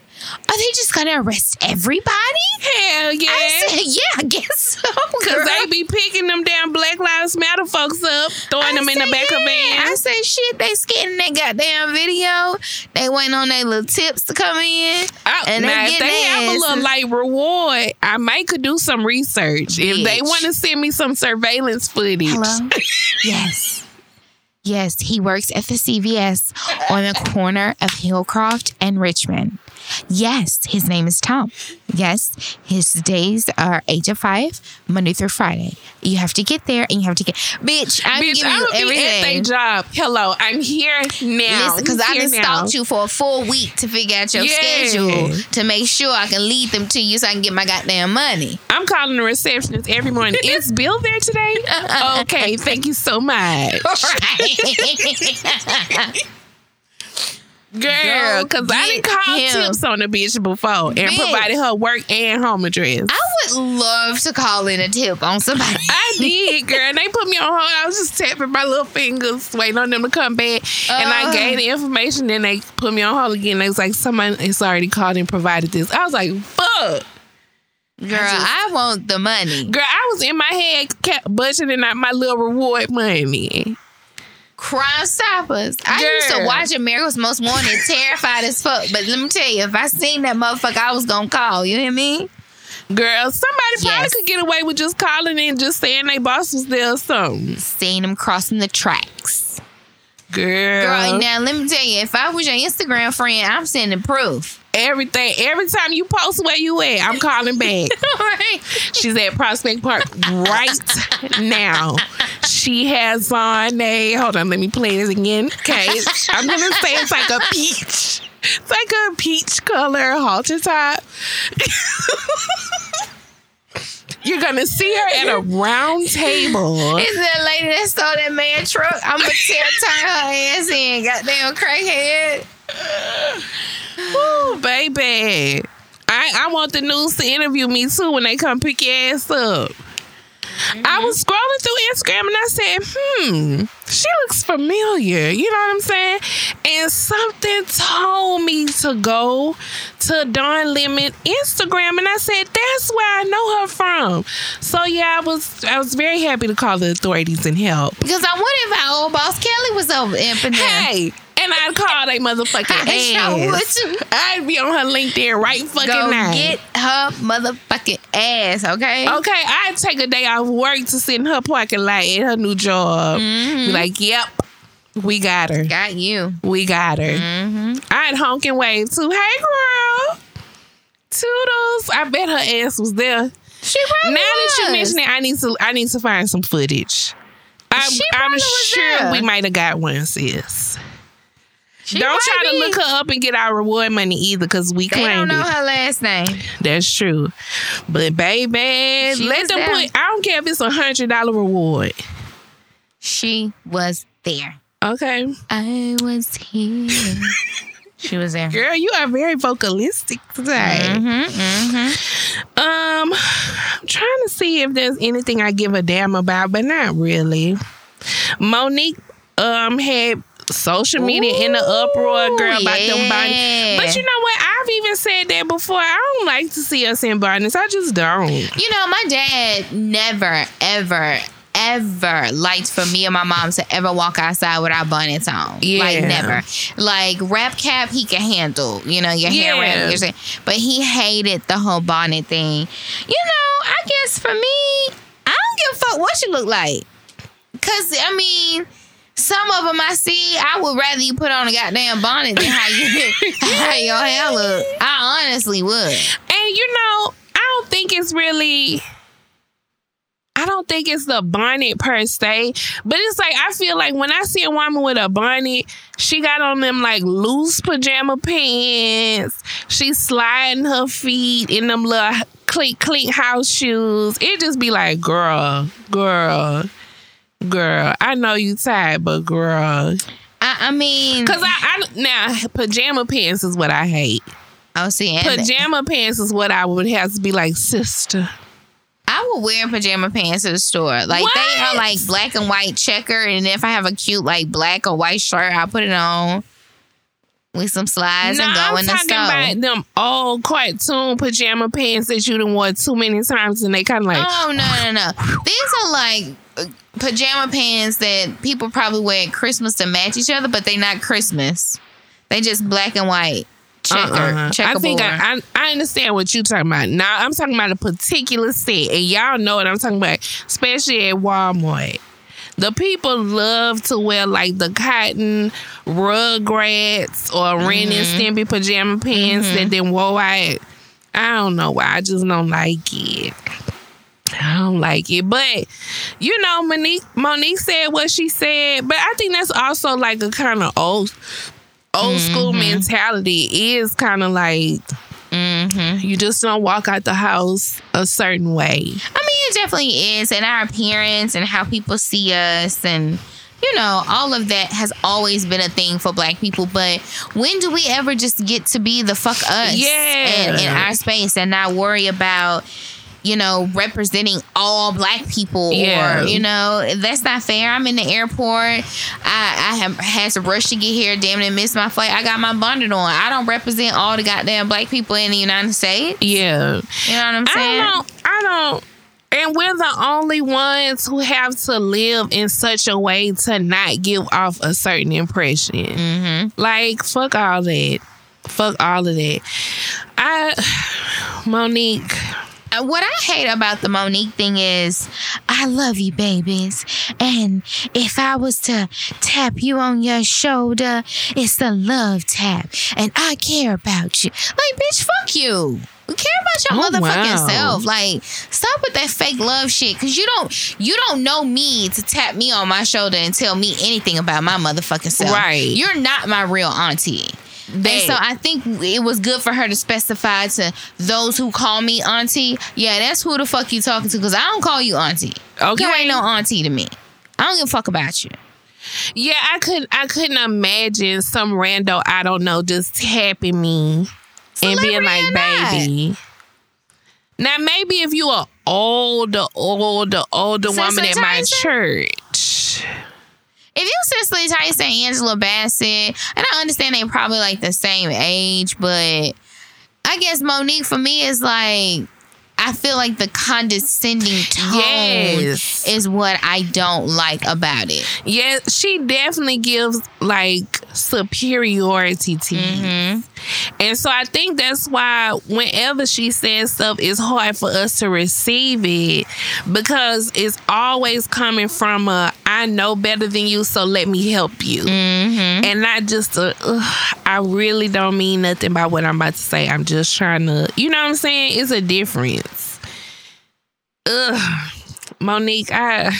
"Are they just gonna arrest everybody?"
Hell yeah.
I said, "Yeah, I guess so."
Cause they be picking them damn Black Lives Matter folks up, throwing them in the
said,
back of
yeah. I said, shit, they scanning that goddamn video. They waiting on their little tips to come in.
I-
and they
now, if they have a little like reward, I might could do some research. If they want to send me some surveillance footage,
Hello? yes. Yes, he works at the CVS on the corner of Hillcroft and Richmond. Yes, his name is Tom. Yes, his days are eight to five, Monday through Friday. You have to get there and you have to get. Bitch, I'm
bitch,
giving
I'm
you
gonna be
everything.
job. Hello, I'm here now.
Because I
have
stalked you for a full week to figure out your
Yeah.
schedule to make sure I can lead them to you so I can get my goddamn money.
I'm calling the receptionist every morning. Is Bill there today? okay, thank you so much. Girl, because I didn't call
him.
tips on the bitch before and
Bitch.
provided her work and home address.
I would love to call in a tip on somebody.
I did, girl. And they put me on hold. I was just tapping my little fingers, waiting on them to come back. and I
Uh.
gave the information. Then they put me on hold again. They was like, someone has already called and provided this. I was like, fuck.
Girl, I, want the money.
Girl, I was in my head kept budgeting out my little reward money.
Crime Stoppers. I used to watch America's Most Wanted, terrified as fuck. But let me tell you, if I seen that motherfucker, I was gonna call. You hear me?
Girl, somebody probably could get away with just calling and just saying their boss was there or something.
Seeing them crossing the tracks.
Girl,
Girl, now let me tell you, if I was your Instagram friend, I'm sending proof.
everything. Every time you post where you at, I'm calling back.
right?
She's at Prospect Park right now. She has on a hold on, let me play this again. Okay. I'm gonna say it's like a peach. It's like a peach color halter top. You're gonna see her at a round table.
Is that lady that stole that man truck? I'm gonna tell turn her ass in, goddamn crackhead.
Ooh, baby. I, I want the news to interview me too when they come pick your ass up. I was scrolling through Instagram and I said, hmm, she looks familiar. You know what I'm saying? And something told me to go to Don Lemon Instagram and I said, that's where I know her from. So yeah, I was I was very happy to call the authorities and help.
Because I wonder if our old boss Kelly was over in there.
Hey, and I'd call they motherfucking
I sure
ass.
would.
I'd be on her LinkedIn right fucking
Go
now.
get her motherfucking ass, okay?
Okay, I'd take a day off work to sit in her parking lot at her new job.
Mm-hmm.
Be like, yep, we got her.
Got you.
We got her.
Mm-hmm.
I'd honk and wave too. Hey, girl. Toodles. I bet her ass was there.
She probably
Now
probably
that you
was.
mention it, I need to I need to find some footage. I'm, I'm
was
sure
there.
we might have got one, sis.
She
don't try to look her up and get our reward money either, because we
They don't know
it.
her last name.
That's true. But baby,
She
let them
there.
put. I don't care if it's a hundred dollar reward.
She was there.
Okay,
I was here. she was there.
girl, you are very vocalistic today.
Mm-hmm, mm-hmm.
Um, I'm trying to see if there's anything I give a damn about, but not really. Mo'Nique um had social media in the uproar, girl, about them bonnets. But you know what? I've even said that before. I don't like to see us in bonnets. I just don't.
You know, my dad never, ever, ever liked for me and my mom to ever walk outside without bonnets on.
Yeah.
Like never. Like wrap cap, he can handle. You know, your hair
Yeah.
wrap. your- But he hated the whole bonnet thing. You know, I guess for me, I don't give a fuck what you look like. Cause I mean. Some of them I see, I would rather you put on a goddamn bonnet than how you how your hair look. I honestly would.
And you know, I don't think it's really. I don't think it's the bonnet per se, but it's like I feel like when I see a woman with a bonnet, she got on them like loose pajama pants. She's sliding her feet in them little cleat cleat house shoes. It just be like, girl, girl, girl. I know you tired, but girl,
I, I mean,
cause I, I now pajama pants is what I hate.
oh, see, and
Pajama pants is what I would have to be like, sister.
I would wear pajama pants to the store. Like they are like black and white checker, and if I have a cute like black or white shirt, I'll put it on with some slides
No,
and go
I'm
in the
talking about them old cartoon pajama pants that you done wore too many times and they kind of like,
oh no no no! These are like uh, pajama pants that people probably wear at Christmas to match each other, but they not Christmas. They just black and white checker
uh-uh. I think I, I, I understand what you're talking about. Now, I'm talking about a particular set, and y'all know what I'm talking about, especially at Walmart. The people love to wear like the cotton Rugrats or Ren and
Mm-hmm.
Stimpy pajama pants that then wore out. I don't know why. I just don't like it. I don't like it. But you know, Mo'Nique Mo'Nique said what she said, but I think that's also like a kind of old old school mentality. is kind of like Mm-hmm. you just don't walk out the house a certain way.
I mean, it definitely is, and our appearance and how people see us, and you know, all of that has always been a thing for Black people. But when do we ever just get to be the fuck us?
Yeah.
in, in our space and not worry about. You know, representing all black people,
Yeah.
or you know, that's not fair. I'm in the airport. I, I have had to rush to get here. Damn it, missed my flight. I got my bonnet on. I don't represent all the goddamn black people in the United States.
Yeah.
You know what I'm saying?
I don't I don't and we're the only ones who have to live in such a way to not give off a certain impression.
Mm-hmm.
Like, fuck all that. Fuck all of that. I, Mo'Nique,
Uh, what I hate about the Mo'Nique thing is, I love you, babies. And if I was to tap you on your shoulder, it's the love tap. And I care about you. Like, bitch, fuck you. We care about your
Oh,
motherfucking
wow.
self. Like, stop with that fake love shit. Cause you don't you don't know me to tap me on my shoulder and tell me anything about my motherfucking self.
Right.
You're not my real auntie. And so I think it was good for her to specify to those who call me auntie. Yeah, that's who the fuck you talking to because I don't call you auntie.
Okay.
You ain't no auntie to me. I don't give a fuck about you.
yeah, I couldn't. I couldn't imagine some rando I don't know just tapping me and being like,
not.
baby. Now maybe if you are older, older, older
Sister
woman at my church.
If you Cicely Tyson, Angela Bassett, and I understand they probably like the same age, but I guess Mo'Nique for me is like I feel like the condescending tone
Yes.
is what I don't like about it.
Yeah, she definitely gives like superiority to you. Mm-hmm. And so I think that's why whenever she says stuff, it's hard for us to receive it because it's always coming from a I know better than you, so let me help you. Mm-hmm. And not just a "Ugh, I really don't mean nothing by what I'm about to say. I'm just trying to, you know what I'm saying? It's a difference. ugh, Mo'Nique, I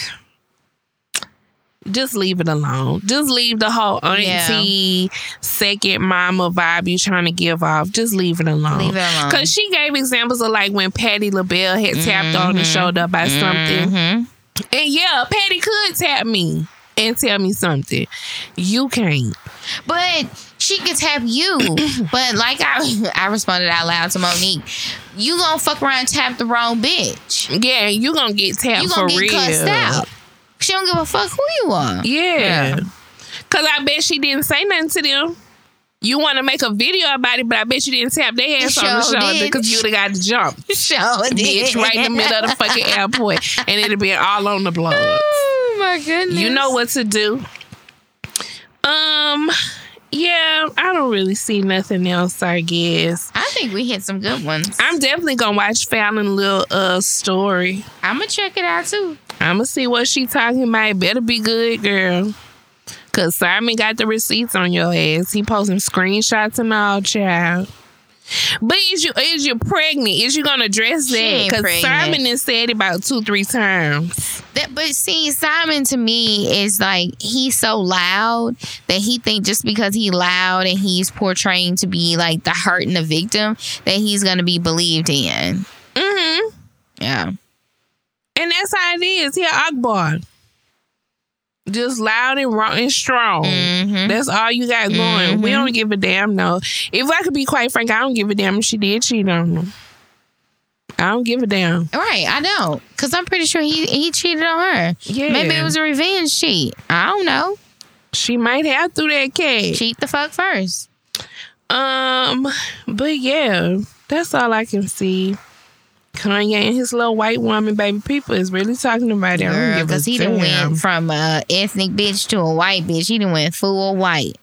just leave it alone. Just leave the whole auntie, second mama vibe you trying to give off. Just leave it alone.
Leave it alone.
Cause she gave examples of like when Patti LaBelle had tapped on and showed up by something.
Mhm.
And yeah, Patty could tap me and tell me something. You can't.
But she can tap you. but like I, I responded out loud to Mo'Nique, you gonna fuck around and tap the wrong bitch.
Yeah, you gonna get tapped
You
for
gonna get
real.
cussed out. She don't give a fuck who you are.
Yeah. Cause I bet she didn't say nothing to them. You want to make a video about it, but I bet you didn't tap their ass on the
Sure
shoulder
did.
because you'd have got to jump.
Sure did.
Bitch, right in the middle of the fucking airport. And it'd be all on the blog.
Oh my goodness.
You know what to do. Um, yeah, I don't really see nothing else, I guess.
I think we hit some good ones.
I'm definitely gonna watch Falynn little uh story.
I'm gonna check it out too.
I'ma see what she talking about. It better be good, girl. Cause Simon got the receipts on your ass. He posting screenshots and all, child. But is you is you pregnant? Is you gonna address that? Cause. Simon has said it about two, three times.
That, but see, Simon to me is like he's so loud that he think just because he loud and he's portraying to be like the hurt and the victim that he's gonna be believed in.
Mm-hmm.
Yeah.
And that's how it is. He Akbar. Just loud and raw and strong.
Mhm.
That's all you got going. We don't give a damn. No, if I could be quite frank, I don't give a damn if she did cheat on him. I don't give a damn.
Right, I know, cause I'm pretty sure he he cheated on her.
Yeah.
Maybe it was a revenge cheat. I don't know.
She might have through that cat.
Cheat the fuck first.
Um, but yeah, that's all I can see. Kanye and his little white woman baby people is really talking about it. I don't
Girl,
give a
cause he done went from a ethnic bitch to a white bitch. He done went full white.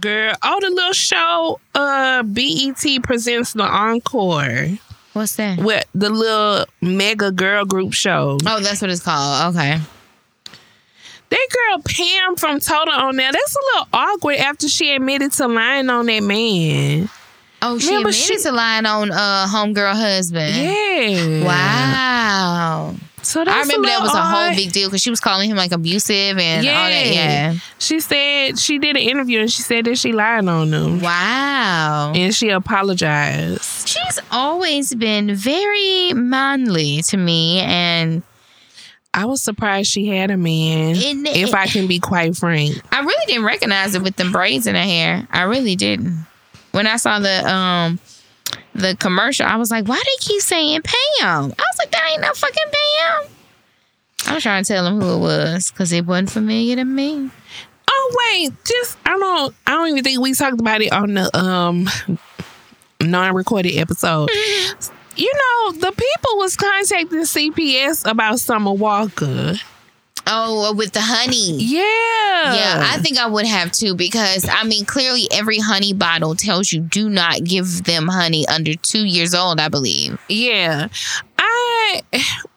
Girl, oh the little show uh BET presents the encore.
What's that?
With the little mega girl group show.
Oh, that's what it's called. Okay.
That girl Pam from Total on there, that's a little awkward after she admitted to lying on that man.
Oh, she
Remember
admitted
she-
to lying on uh homegirl husband.
Yeah.
Wow.
So that's
I remember that was a whole
odd.
big deal because she was calling him like abusive and all that. Yeah.
She said she did an interview and she said that she lied on him.
Wow.
And she apologized.
She's always been very manly to me and
I was surprised she had a man.
It-
if I can be quite frank.
I really didn't recognize it with them braids in her hair. I really didn't. When I saw the um the commercial, I was like, why they keep saying Pam? I was like, that ain't no fucking Pam. I was trying to tell him who it was because it wasn't familiar to me.
Oh wait, just I don't I don't even think we talked about it on the um non-recorded episode. you know, the people was contacting CPS about Summer Walker.
Oh, with the honey.
Yeah.
Yeah, I think I would have too because I mean, clearly every honey bottle tells you do not give them honey under two years old, I believe.
Yeah. I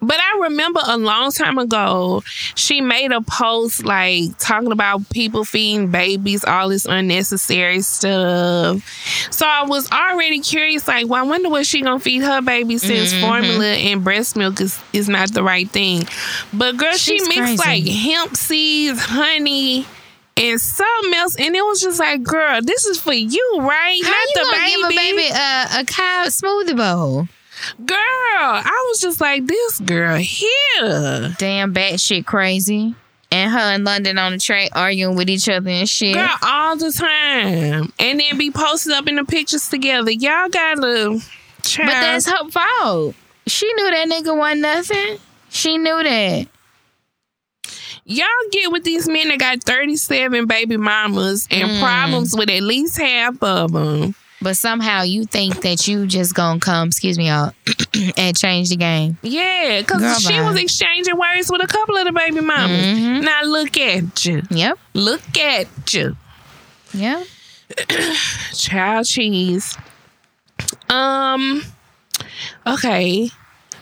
but I remember a long time ago she made a post like talking about people feeding babies, all this unnecessary stuff. So I was already curious, like, well, I wonder what she gonna feed her baby since
Mm-hmm.
formula and breast milk is, is not the right thing. But girl,
She's
she mixed
crazy.
like hemp seeds, honey. And something else, and it was just like, girl, this is for you, right?
How
not
you
the
gonna
baby.
give a baby a, a cow smoothie bowl?
Girl, I was just like, this girl here.
Damn batshit crazy. And her in London on the track arguing with each other and shit.
Girl, all the time. And then be posted up in the pictures together. Y'all gotta child.
But that's her fault. She knew that nigga wasn't nothing. She knew that.
Y'all get with these men that got 37 baby mamas and
Mm.
problems with at least half of them.
But somehow you think that you just gonna come, excuse me, y'all, and change the game.
Yeah, because she
bye.
was exchanging words with a couple of the baby mamas.
Mhm.
Now look at you.
Yep.
Look at you.
Yep.
Child cheese. Um. Okay.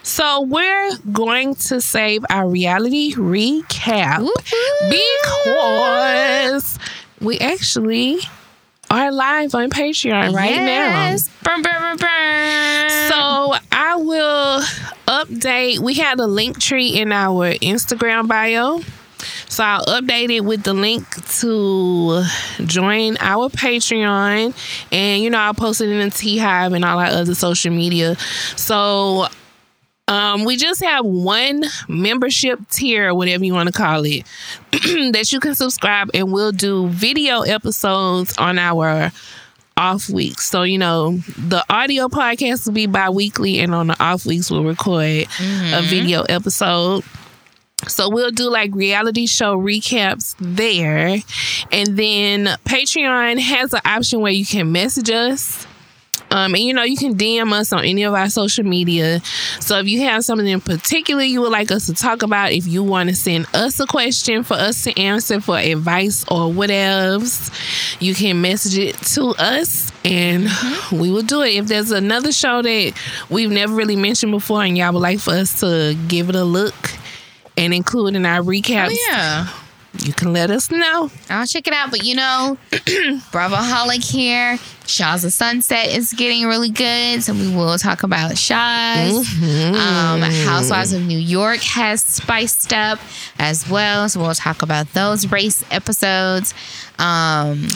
So we're going to save our reality recap
Woo-hoo.
because we actually are live on Patreon right
yes. Burn, burn, burn, burn.
now. So I will update. We had a Linktree in our Instagram bio. So I'll update it with the link to join our Patreon. And, you know, I'll post it in the T Hive and all our other social media. So um, we just have one membership tier, whatever you want to call it, that you can subscribe and we'll do video episodes on our off weeks. So, you know, the audio podcast will be bi weekly, and on the off weeks, we'll record a video episode. So we'll do like reality show recaps there. And then Patreon has an option where you can message us. Um, and you know, you can DM us on any of our social media. So if you have something in particular you would like us to talk about, if you want to send us a question for us to answer for advice or whatever, you can message it to us and we will do it. If there's another show that we've never really mentioned before and y'all would like for us to give it a look and include in our recaps,
Oh, yeah.
You can let us know.
I'll check it out. But you know, Bravo Holic here. Shahs of Sunset is getting really good. So we will talk about Shahs. Um, Housewives of New York has spiced up as well. So we'll talk about those race episodes. Um,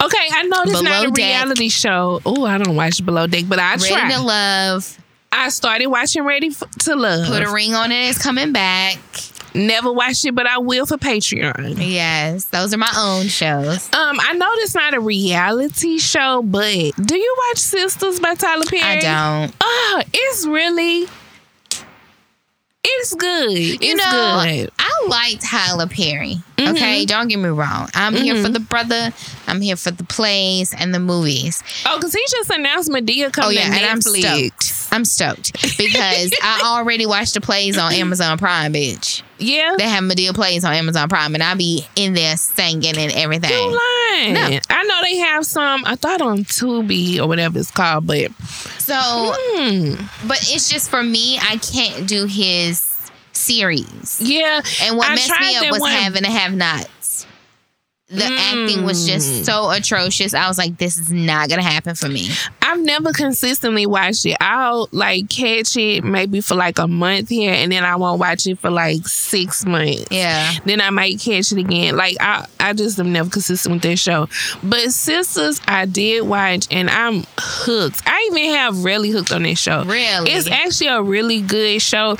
Okay, I know this is
not
a
Deck.
reality show. Oh, I don't watch Below Deck, but I
Ready
try.
to Love.
I started watching Ready to Love.
Put a ring on it. It's coming back.
Never watched it, but I will for Patreon.
Yes, those are my own shows.
Um, I know it's not a reality show, but do you watch Sisters by Tyler Perry?
I don't.
Oh, it's really, it's good. It's
You know,
good.
I like Tyler Perry.
Mm-hmm.
Okay, don't get me wrong. I'm here for the brother. I'm here for the plays and the movies.
Oh, because he just announced
Madea
coming.
Oh
yeah,
and I'm stoked. I'm stoked because I already watched the plays on Amazon Prime, bitch.
Yeah,
They have Madea plays on Amazon Prime, and I be in there singing and everything.
you lying.
No.
I know they have some. I thought on Tubi or whatever it's called, but
So,
hmm,
but it's just for me. I can't do his series.
yeah.
And what
I
messed me up was
one-
having to have nots. The acting was
Mm.
just so atrocious. I was like, this is not gonna happen for me.
I've never consistently watched it. I'll like catch it maybe for like a month here, and then I won't watch it for like six months.
Yeah.
Then I might catch it again. Like I, I just am never consistent with that show. But Sisters, I did watch, and I'm hooked. I even have really hooked on this show.
Really?
it's actually a really good show.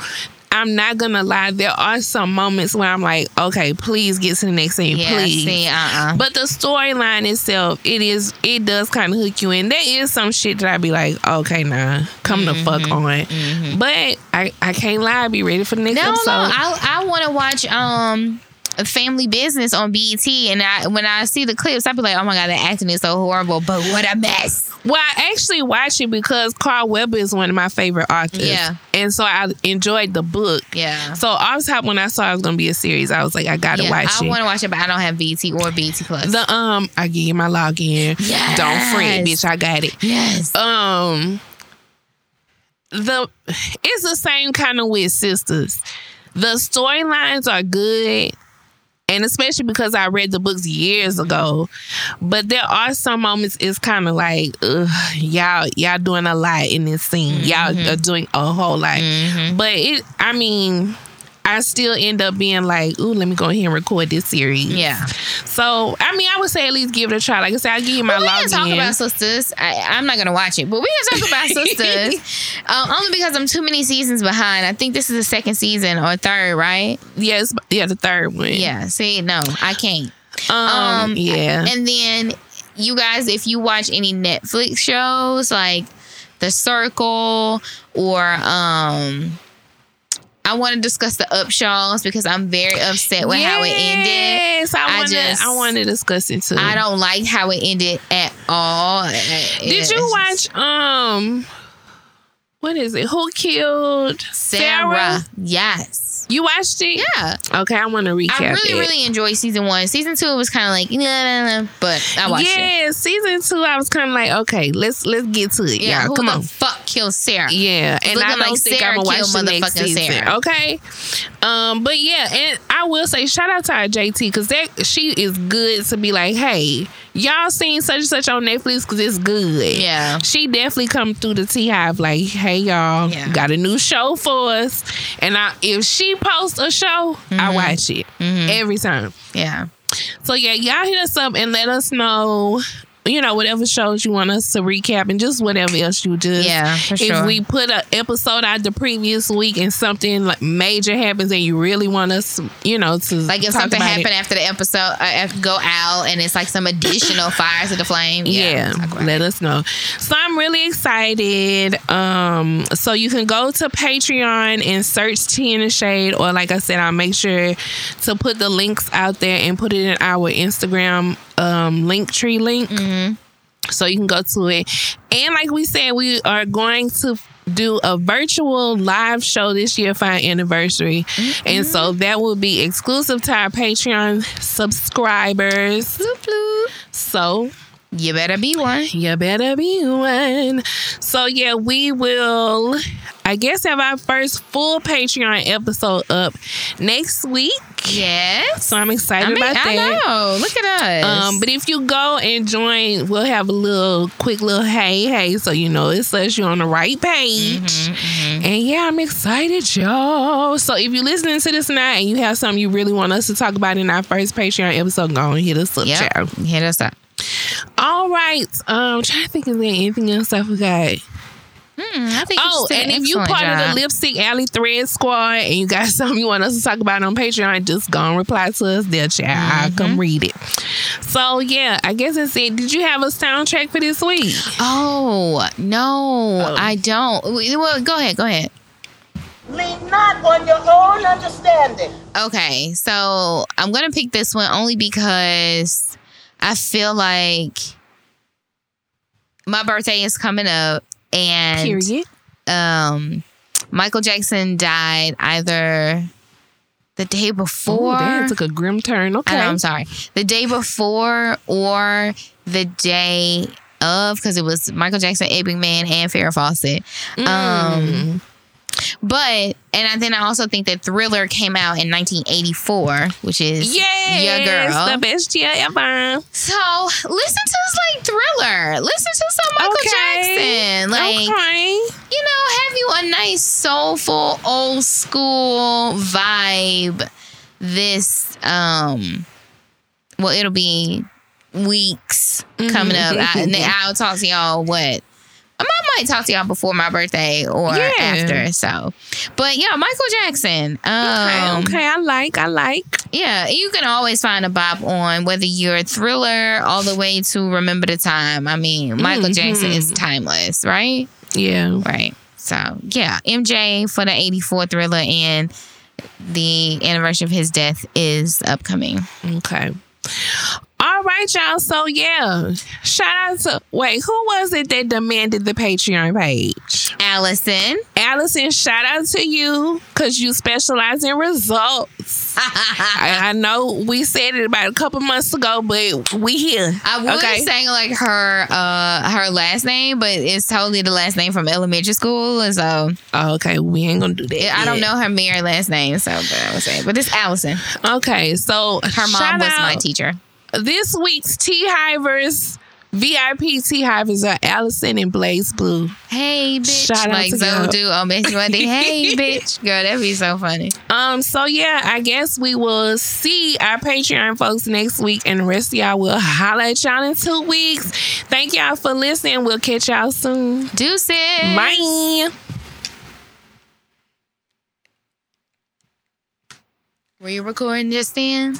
I'm not gonna lie. There are some moments where I'm like, okay, please get to the next scene,
Yeah.
please.
See, uh, uh
But the storyline itself, it is it does kind of hook you in. There is some shit that I be like, okay, nah, come the fuck
Mm-hmm.
on. But I, I can't lie. Be ready for the next
No,
episode.
no, I I want to watch um Family Business on BET, and I when I see the clips, I be like, oh my god, the acting is so horrible, but what a mess.
well, I actually watch it because Carl Weber is one of my favorite authors.
Yeah.
and so I enjoyed the book.
Yeah.
So I was happy when I saw it was gonna be a series. I was like, I gotta
Yeah,
watch
I
it.
I want to watch it, but I don't have BET or BET Plus.
the um, I give you my login.
Yes.
Don't fret, bitch. I got it.
yes.
um the it's the same kind of with sisters the storylines are good and especially because I read the books years ago, but there are some moments it's kind of like, ugh, y'all, y'all doing a lot in this scene.
Mm-hmm.
Y'all are doing a whole lot. But it, I mean, I still end up being like, ooh, let me go ahead and record this series.
yeah.
So, I mean, I would say at least give it a try. Like I said, I'll give you my
we can talk about sisters. I, I'm not gonna watch it, but we can talk about sisters. um, only because I'm too many seasons behind. I think this is the second season or third, right?
yes, yeah, the third one.
Yeah. See, no, I can't.
Um,
Um,
yeah.
And then you guys, if you watch any Netflix shows like The Circle or um I want to discuss the Upshaws because I'm very upset with how it ended.
Yes, I
I
want to.
just-
I want to discuss it too.
I don't like how it ended at all.
Did you watch? Um, what is it? Who killed Sarah?
Sarah? Yes.
You watched it?
Yeah.
Okay, I want to recap
I really,
it.
really enjoyed season one. Season two was kind of like, nah, nah, nah, but I watched it.
yeah, season two. I was kind of like, okay, let's let's get to it.
Yeah,
y'all.
who
Come
the
on.
fuck killed Sarah?
Yeah, and I don't
like
think
Sarah
I'm gonna watch the next
motherfucking
season.
Sarah.
Okay, Um, but yeah, and I will say shout out to our JT because that she is good to be like, hey, y'all seen such and such on Netflix because it's good.
Yeah.
she definitely come through the T Hive like, hey y'all,
Yeah.
got a new show for us, and I if she posts a show,
Mm-hmm.
I watch it every time.
Yeah.
So yeah, y'all hit us up and let us know. You know, whatever shows you want us to recap and just whatever else you just.
Yeah, for
if
sure.
we put an episode out the previous week and something like major happens and you really want us, you know, to
Like if something happened
it,
after the episode, uh, after go out, and it's like some additional fires to the flame.
yeah,
about
let
it.
us know. So I'm really excited. Um, so you can go to Patreon and search Tea in the Shade, or like I said, I'll make sure to put the links out there and put it in our Instagram um, Linktree link. Mm-hmm. So you can go to it. And like we said, we are going to do a virtual live show this year for our anniversary. Mm-hmm. And so that will be exclusive to our Patreon subscribers.
Bloop, bloop.
So
You better be one.
you better be one. So yeah, we will I guess have our first full Patreon episode up next week.
Yes.
So I'm excited
I mean,
about that.
I know. Look at us.
Um, but if you go and join, we'll have a little quick little hey hey, so you know it says you're on the right page.
Mm-hmm,
And yeah, I'm excited, y'all. So if you're listening to this now and you have something you really want us to talk about in our first Patreon episode, go and hit us up,
yep.
child.
Hit us up.
All right. Um, trying to think of anything else I forgot.
Mm, I think
Oh, and if you
excellent
part of the Lipstick Alley Thread Squad and you got something you want us to talk about on Patreon, just go and reply to us there, chat. I'll
Mm-hmm.
come read it. So yeah, I guess that's it. Did you have a soundtrack for this week?
Oh no,
Oh.
I don't. Well, go ahead. Go ahead.
Lean not on your own understanding.
Okay, so I'm gonna pick this one only because I feel like my birthday is coming up, and
Period.
um, Michael Jackson died either the day before.
Oh, that took a grim turn. Okay.
Know, I'm sorry. The day before or the day of, because it was Michael Jackson, Ed McMahon, and Farrah Fawcett.
Mm.
Um, but and then I also think that Thriller came out in 1984, which is
Yes,
your girl.
the best year ever.
So listen to like Thriller. Listen to some Michael
Okay.
Jackson. Like
okay.
you know, have you a nice soulful old school vibe this um well it'll be weeks coming up. I, and then I'll talk to y'all what I might- talk to y'all before my birthday or
Yeah.
after. So, but yeah, Michael Jackson. Um,
okay, okay, I like, I like.
yeah, you can always find a bop on whether you're a thriller all the way to Remember the Time. I mean, Michael Jackson is timeless, right?
Yeah.
Right. So yeah, MJ for the '84 thriller and the anniversary of his death is upcoming.
Okay. All right, y'all. So yeah, shout out to wait, who was it that demanded the Patreon page?
Allison,
Allison, shout out to you because you specialize in results. I, I know we said it about a couple months ago, but we here.
I would
okay.
say like her uh her last name, but it's totally the last name from elementary school, and so
Oh, okay, we ain't gonna do that.
I don't know her married last name. So, but I would say, but it's Allison.
Okay, so
Her mom was my teacher.
This week's T Hivers VIP T Hivers are Allison and Blaze Blue.
Hey, bitch,
Shout out to
Zoe do on Best Monday. Hey, bitch, girl, that'd be so funny.
Um, so yeah, I guess we will see our Patreon folks next week, and the rest of y'all will holler at y'all in two weeks. Thank y'all for listening. We'll catch y'all soon.
Deuces.
Bye.
Were you recording just then?